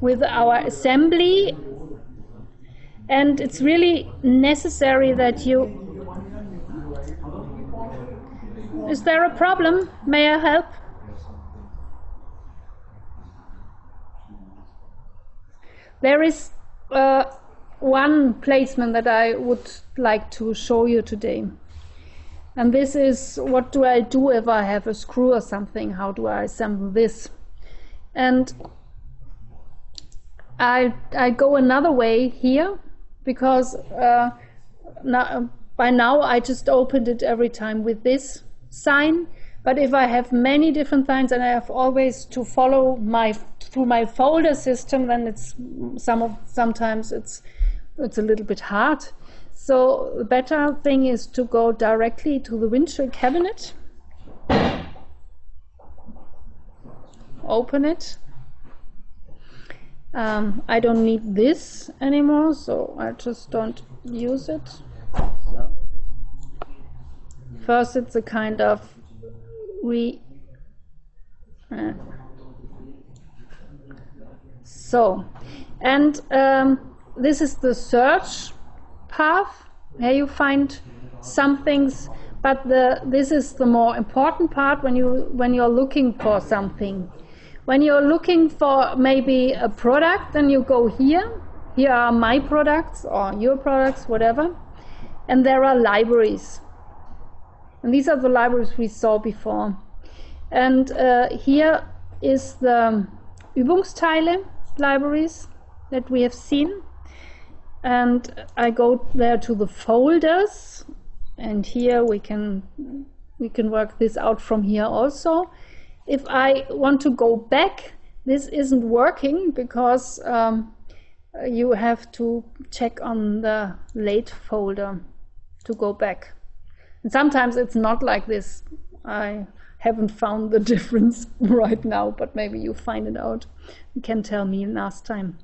with our assembly. And it's really necessary that you. Is there a problem? May I help? There is uh, one placement that I would like to show you today. And this is what do I do if I have a screw or something? How do I assemble this? And I, I go another way here because uh, now, by now I just opened it every time with this sign. But if I have many different signs and I have always to follow my through my folder system, then it's some of sometimes it's it's a little bit hard. So the better thing is to go directly to the Windchill cabinet, open it. Um, I don't need this anymore, so I just don't use it. So first, it's a kind of re. uh, so, and um, this is the search path. Here you find some things, but the this is the more important part when you when you're looking for something. When you're looking for maybe a product, then you go here. Here are my products or your products, whatever, and there are libraries. And these are the libraries we saw before. And uh, here is the Übungsteile libraries that we have seen. And I go there to the folders, and here we can we can work this out from here also. If I want to go back, this isn't working because um, you have to check on the late folder to go back. And sometimes it's not like this. I haven't found the (laughs) difference right now, but maybe you find it out. You can tell me last time.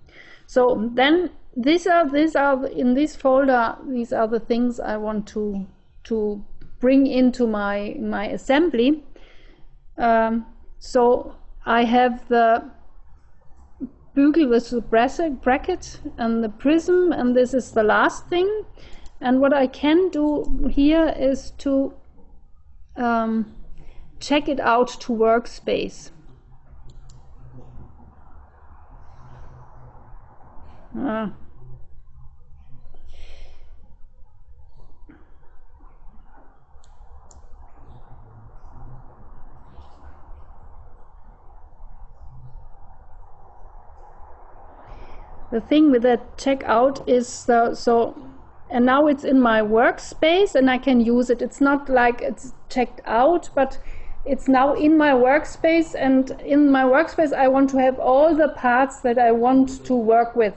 So then these are these are in this folder. These are the things I want to to bring into my my assembly. Um, so I have the bugle with the bracket bracket and the prism, and this is the last thing. And what I can do here is to um, check it out to workspace. Ah. the thing with that checkout is uh, so and now it's in my workspace and I can use it. It's not like it's checked out, but it's now in my workspace and in my workspace I want to have all the parts that I want to work with.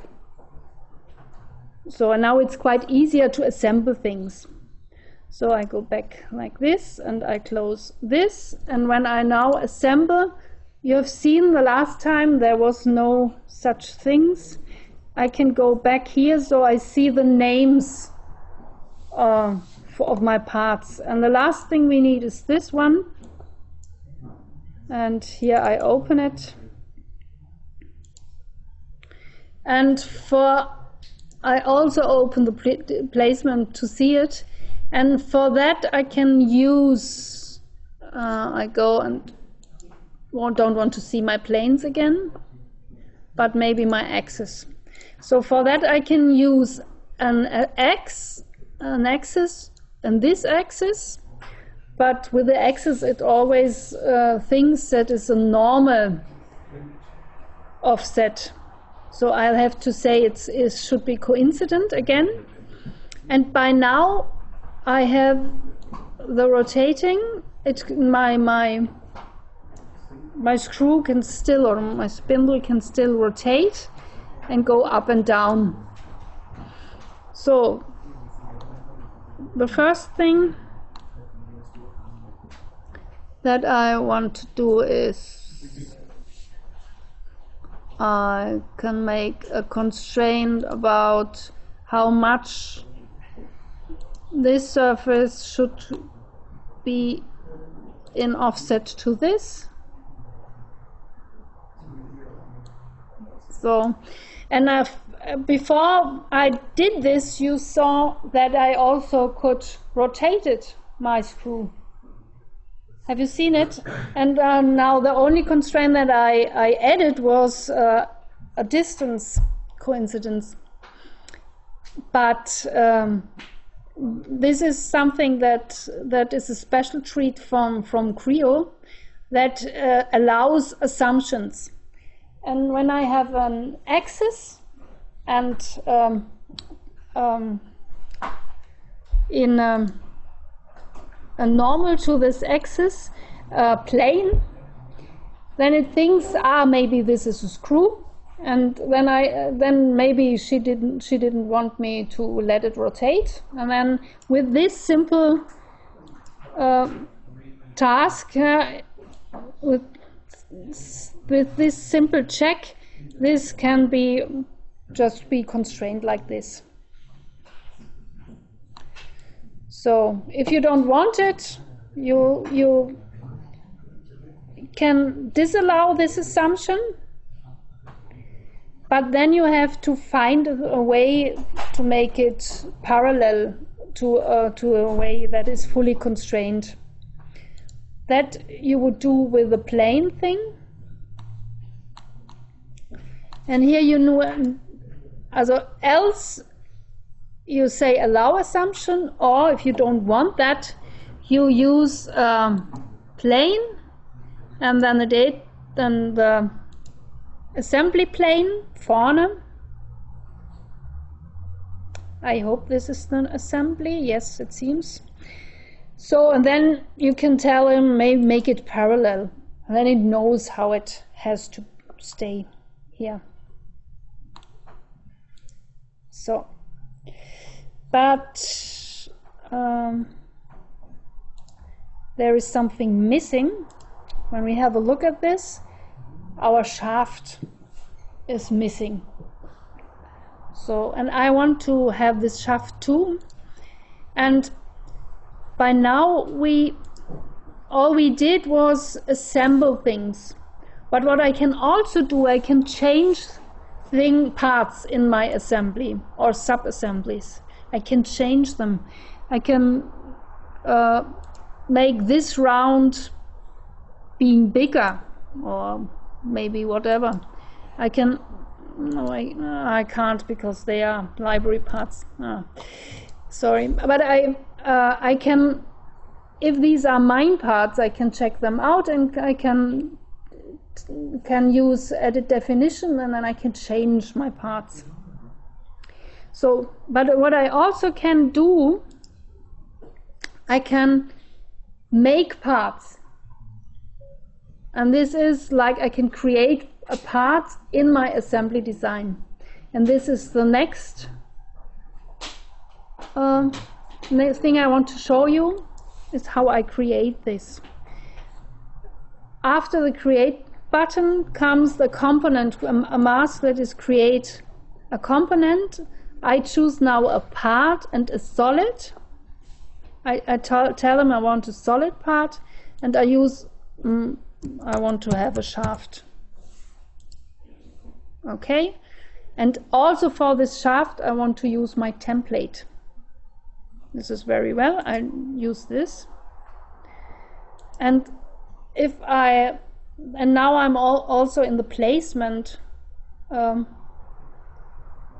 So now it's quite easier to assemble things. So I go back like this and I close this and when I now assemble you have seen the last time there was no such things. I can go back here so I see the names uh, for, of my parts. And the last thing we need is this one. And here I open it. And for I also open the pl placement to see it. And for that I can use, uh, I go and don't want to see my planes again, but maybe my axis. So for that I can use an X, an axis, and this axis, but with the axis it always uh, thinks that is a normal offset. So I'll have to say it's, it should be coincident again. And by now I have the rotating, it, my, my, my screw can still, or my spindle can still rotate and go up and down. So the first thing that I want to do is I can make a constraint about how much this surface should be in offset to this. So and uh, before I did this, you saw that I also could rotate it, my screw. Have you seen it? And uh, now the only constraint that I, I added was uh, a distance coincidence. But um, this is something that that is a special treat from from Creo that uh, allows assumptions. And when I have an axis and um, um, in um, a normal to this axis uh, plane, then it thinks, ah, maybe this is a screw, and then I uh, then maybe she didn't she didn't want me to let it rotate, and then with this simple uh, task, uh, with with this simple check, this can be just be constrained like this. So if you don't want it, you you can disallow this assumption, but then you have to find a way to make it parallel to uh, to a way that is fully constrained. That you would do with the plane thing. And here you know, also else you say allow assumption, or if you don't want that, you use um, plane and then the date, then the assembly plane vorne. I hope this is an assembly. Yes, it seems. So, and then you can tell him, maybe make it parallel. And then it knows how it has to stay here. So, but um, there is something missing. When we have a look at this, our shaft is missing. So, and I want to have this shaft too. And by now we all we did was assemble things. But what I can also do, I can change thing parts in my assembly or sub-assemblies. I can change them. I can uh, make this round being bigger or maybe whatever. I can no I, I can't because they are library parts. Ah, sorry, but I uh, I can if these are mine parts I can check them out and I can can use edit definition and then I can change my parts. So, but what I also can do, I can make parts. And this is like I can create a part in my assembly design. And this is the next, uh, next thing I want to show you is how I create this. After the create button comes the component, a mask that is create a component. I choose now a part and a solid. I, I tell them I want a solid part and I use, mm, I want to have a shaft. Okay, and also for this shaft I want to use my template. This is very well, I use this. And if I and now I'm all also in the placement um,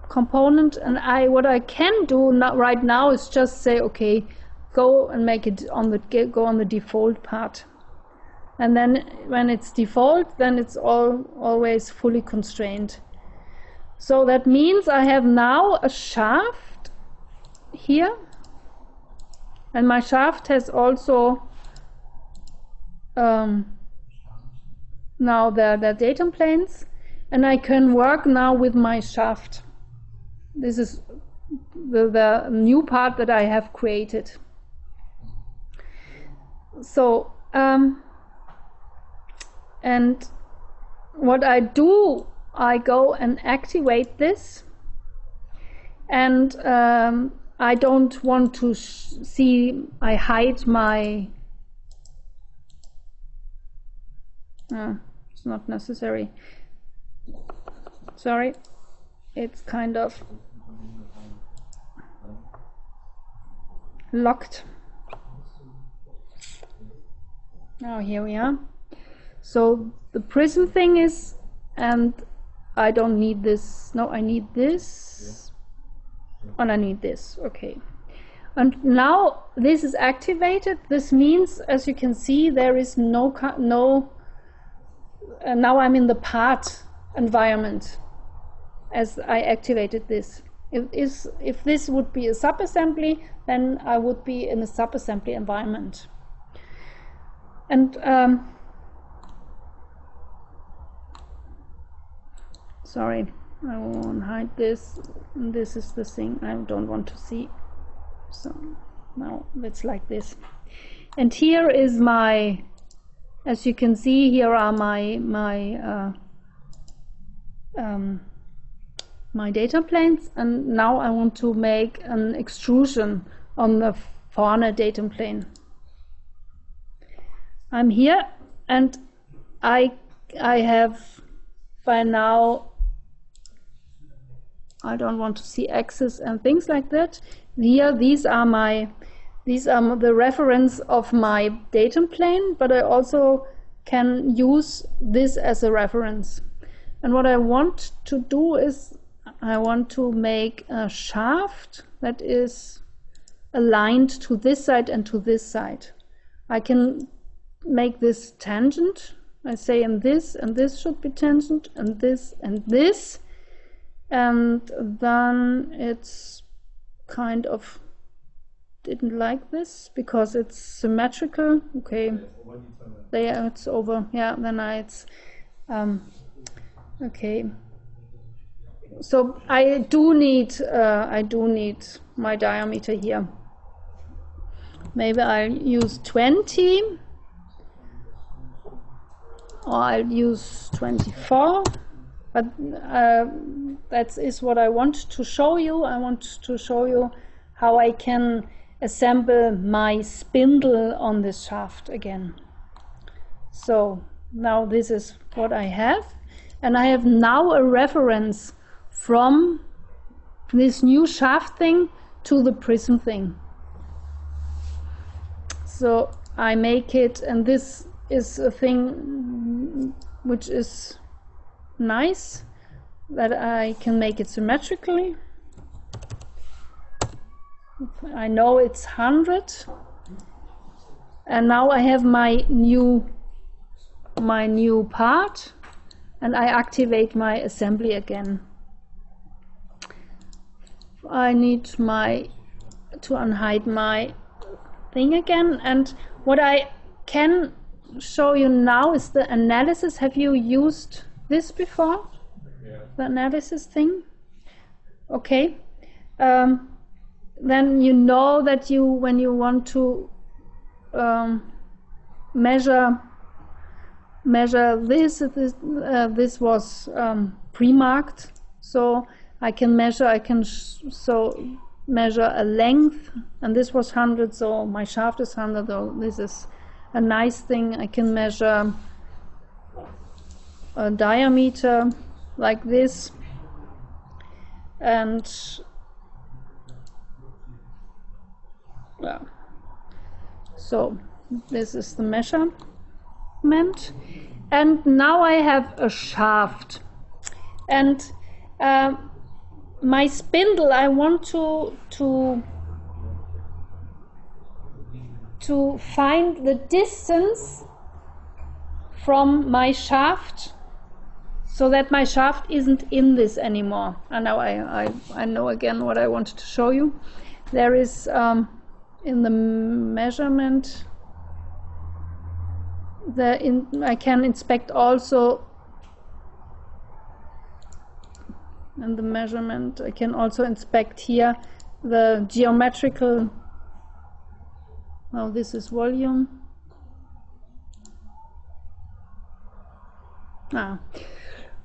component. And I what I can do not right now is just say okay go and make it on the go on the default part. And then when it's default then it's all always fully constrained. So that means I have now a shaft here. And my shaft has also um, now the, the datum planes and I can work now with my shaft. This is the, the new part that I have created. So, um, and what I do, I go and activate this and um, I don't want to see, I hide my uh, not necessary. Sorry, it's kind of locked. Now here we are. So the prism thing is, and I don't need this. No, I need this. Oh, and I need this. Okay. And now this is activated. This means, as you can see, there is no no uh, now I'm in the part environment as I activated this. If, is, if this would be a subassembly, then I would be in a subassembly environment. and um, sorry, I won't hide this. This is the thing I don't want to see. So now it's like this. And here is my, as you can see, here are my my uh, um, my data planes, and now I want to make an extrusion on the vorne datum plane. I'm here, and I I have by now I don't want to see axes and things like that. Here, these are my these are the reference of my datum plane, but I also can use this as a reference. And what I want to do is I want to make a shaft that is aligned to this side and to this side. I can make this tangent. I say and this and this should be tangent and this and this and then it's kind of didn't like this because it's symmetrical. Okay. There it's over. Yeah then I it's um, okay. So I do need uh, I do need my diameter here. Maybe I'll use 20 or I'll use 24 but uh, that is what I want to show you. I want to show you how I can assemble my spindle on this shaft again. So now this is what I have. And I have now a reference from this new shaft thing to the prism thing. So I make it and this is a thing which is nice that I can make it symmetrically I know it's 100 and now I have my new my new part and I activate my assembly again. I need my to unhide my thing again and what I can show you now is the analysis. Have you used this before? Yeah. the analysis thing? Okay. Um, then you know that you when you want to um, measure measure this this, uh, this was um, pre-marked. So I can measure I can so measure a length and this was 100 so my shaft is 100 so this is a nice thing. I can measure a diameter like this. And yeah. so this is the measurement and now I have a shaft and um, my spindle I want to to to find the distance from my shaft so that my shaft isn't in this anymore. And now I, I, I know again what I wanted to show you. There is um, in the measurement, the in, I can inspect also in the measurement, I can also inspect here the geometrical, now this is volume. Ah,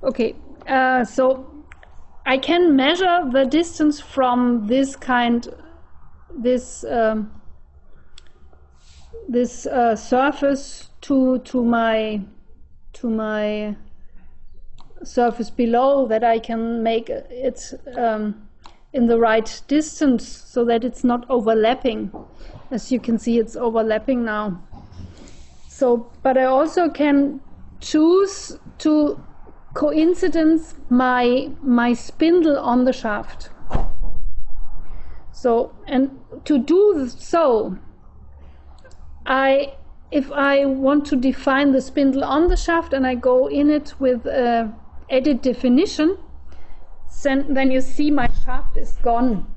okay, uh, so I can measure the distance from this kind, this um, this uh, surface to to my to my surface below that I can make it um, in the right distance so that it's not overlapping. As you can see, it's overlapping now. So, but I also can choose to coincidence my my spindle on the shaft. So, and to do so, I if I want to define the spindle on the shaft and I go in it with uh, edit definition, then, then you see my shaft is gone.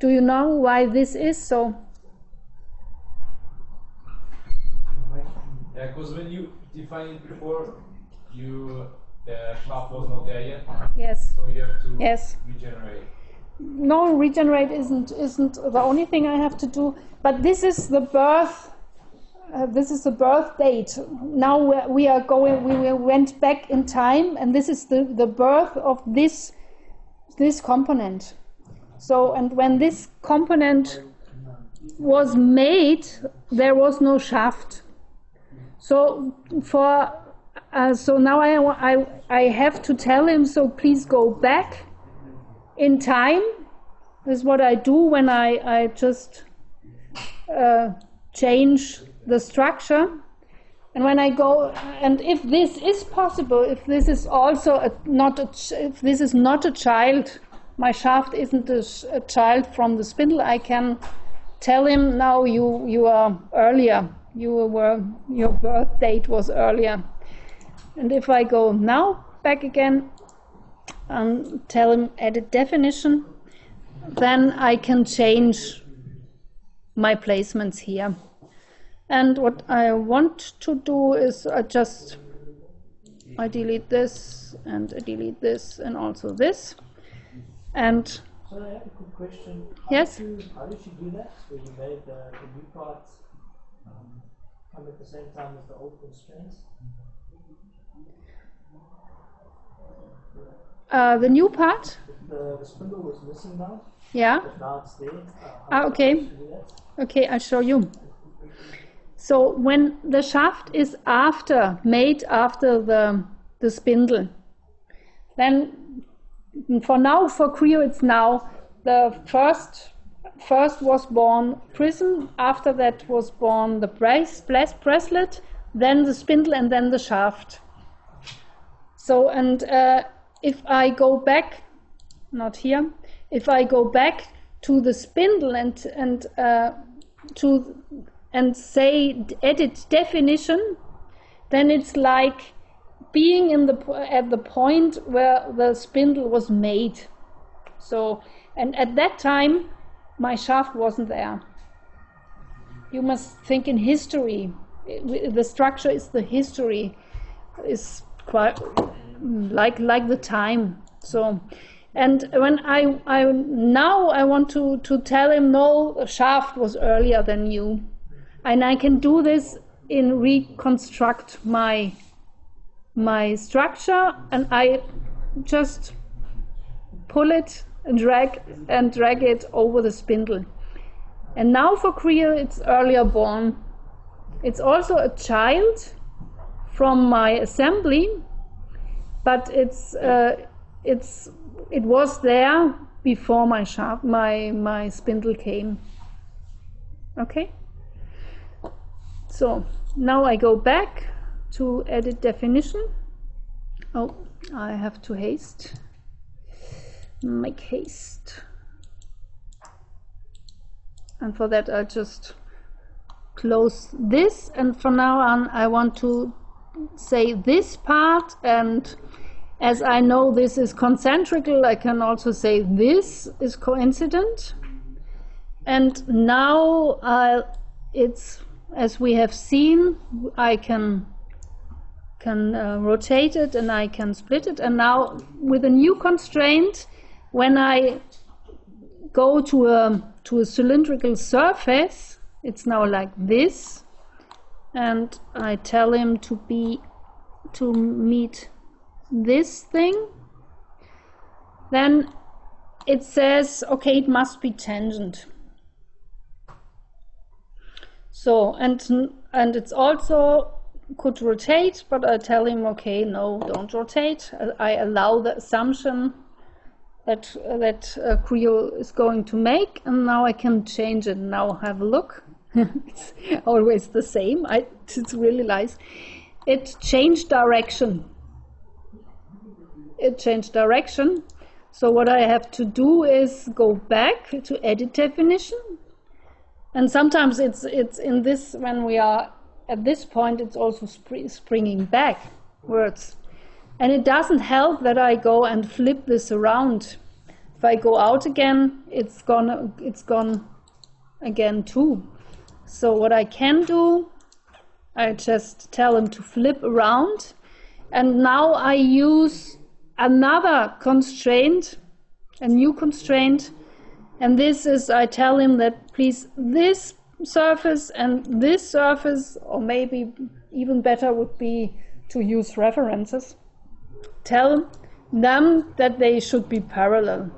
Do you know why this is so? Yeah, because when you define it before, you the shaft was not there yet, Yes. so you have to Yes. regenerate. No, regenerate isn't isn't the only thing I have to do. But this is the birth. Uh, this is the birth date. Now we're, we are going. We, we went back in time, and this is the the birth of this this component. So, and when this component was made, there was no shaft. So for uh, so now I, I I have to tell him. So please go back in time. Is what I do when I I just uh, change the structure. And when I go, and if this is possible, if this is also a, not a, if this is not a child, my shaft isn't a, a child from the spindle, I can tell him now you you are earlier. You were your birth date was earlier. And if I go now back again and tell him edit definition, then I can change my placements here. And what I want to do is I just I delete this and I delete this and also this. And So I have a quick question. How Yes? Did you, how did you do that? Where you made the, the new parts um, come at the same time as the old constraints? Uh, the new part, The, the spindle was missing now, yeah. now it's there. Uh, Ah, okay. did you do that? Okay, I'll show you. So when the shaft is after, made after the, the spindle, then for now, for Creo, it's now the first, first was born prism, after that was born the brace, brace, bracelet, then the spindle, and then the shaft. So, and uh, if I go back, not here, if I go back to the spindle and, and uh, to and say edit definition, then it's like being in the at the point where the spindle was made. So, and at that time, my shaft wasn't there. You must think in history. The structure is the history, is quite like like the time. So, and when I I now I want to to tell him no, shaft was earlier than you, and I can do this in reconstruct my my structure, and I just pull it and drag and drag it over the spindle. And now for Creo, it's earlier born. It's also a child from my assembly, but it's uh, it's it was there before my shaft my my spindle came. Okay. So now I go back to edit definition. Oh, I have to haste. Make haste. And for that, I'll just close this. And from now on, I want to say this part. And as I know this is concentrical, I can also say this is coincident. And now I'll, it's, as we have seen, I can can uh, rotate it and I can split it. And now with a new constraint, when I go to a to a cylindrical surface, it's now like this, and I tell him to be to meet this thing. Then it says, okay, it must be tangent. So and and it's also could rotate, but I tell him, okay, no, don't rotate. I allow the assumption that that uh, Creo is going to make, and now I can change it. Now have a look. (laughs) it's always the same. I, it's really nice. It changed direction. It changed direction. So what I have to do is go back to edit definition, and sometimes it's it's in this when we are at this point it's also spr- springing back words. And it doesn't help that I go and flip this around. If I go out again, it's gone, it's gone again too. So what I can do, I just tell them to flip around. And now I use another constraint, a new constraint. And this is, I tell him that please, this surface and this surface, or maybe even better would be to use references, tell them that they should be parallel.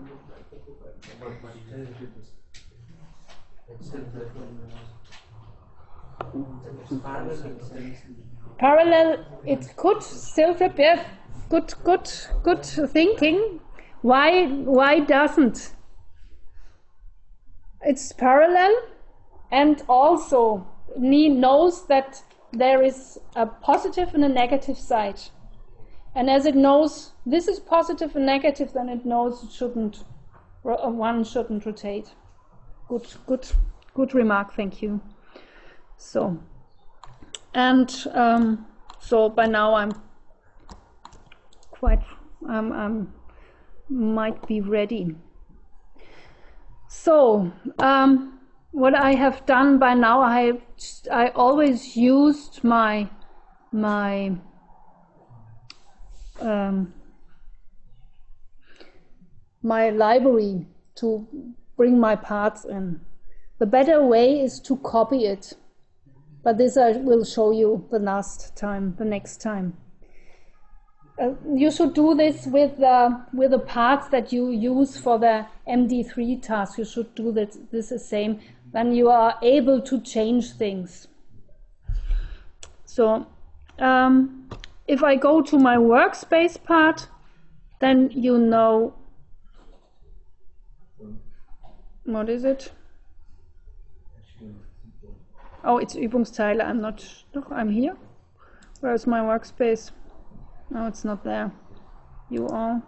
Parallel, it could still prepare. Good, good, good thinking. Why, why doesn't? It's parallel, and also Ni knows that there is a positive and a negative side. And as it knows this is positive and negative, then it knows it shouldn't, one shouldn't rotate. Good, good, good remark. Thank you. So, and um, so by now I'm quite, um, um, might be ready. So, um, what I have done by now, I I always used my my um, my library to bring my parts in. The better way is to copy it, but this I will show you the last time, the next time. Uh, you should do this with the with the parts that you use for the MD3 task. You should do this, this the same. Then you are able to change things. So, um, if I go to my workspace part, then you know what is it? Oh, it's Übungsteile. I'm not. Look, I'm here. Where's my workspace? No, it's not there. You are.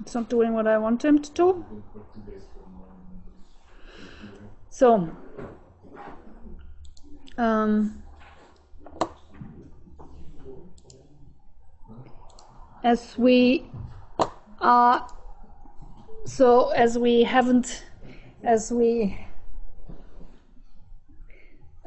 It's not doing what I want him to do. So, um, as we are, so as we haven't, as we,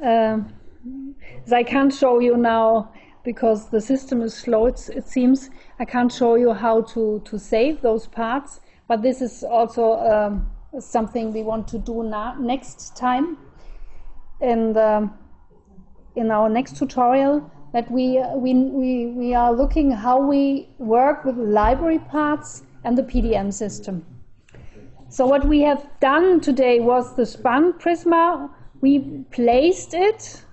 I can't show you now because the system is slow, it seems, I can't show you how to, save those parts, but this is also um, something we want to do next time in, the, in our next tutorial that we, we, we, we are looking how we work with library parts and the PDM system. So what we have done today was the spun prisma. We placed it,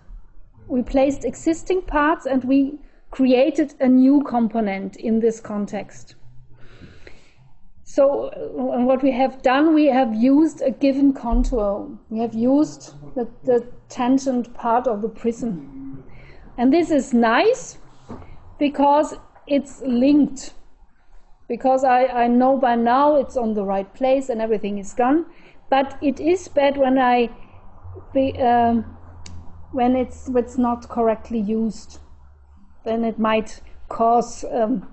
we placed existing parts, and we created a new component in this context. So what we have done, we have used a given contour. We have used the, the tangent part of the prism. And this is nice because it's linked. Because I, I know by now it's on the right place and everything is done. But it is bad when I um, when it's, it's not correctly used. Then it might cause um,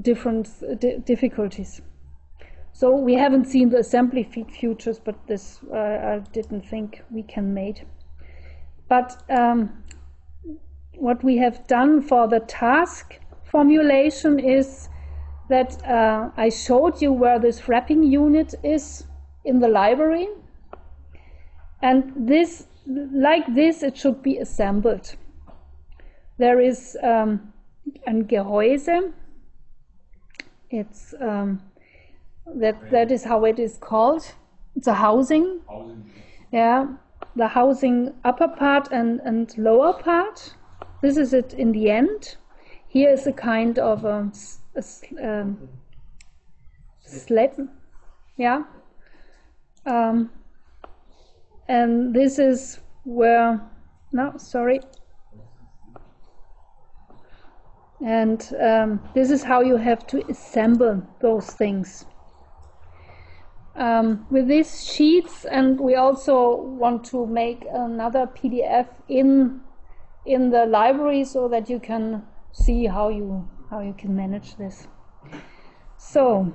different uh, difficulties. So we haven't seen the assembly feed futures, but this uh, I didn't think we can make. But um, what we have done for the task formulation is that uh, I showed you where this wrapping unit is in the library. And this, like this, it should be assembled. There is um, ein Gehäuse. It's um, that that is how it is called. It's a housing. Housing. Yeah, the housing upper part and, and lower part. This is it in the end. Here is a kind of a um, slat. Yeah. Um, and this is where, no, sorry. And um, this is how you have to assemble those things um, with these sheets, and we also want to make another PDF in in the library so that you can see how you how you can manage this. So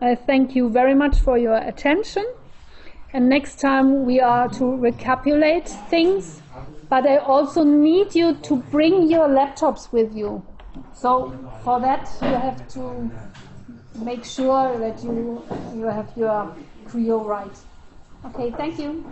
I thank you very much for your attention. And next time we are to recapitulate things, but I also need you to bring your laptops with you. So for that you have to make sure that you you have your Creo right. Okay, thank you.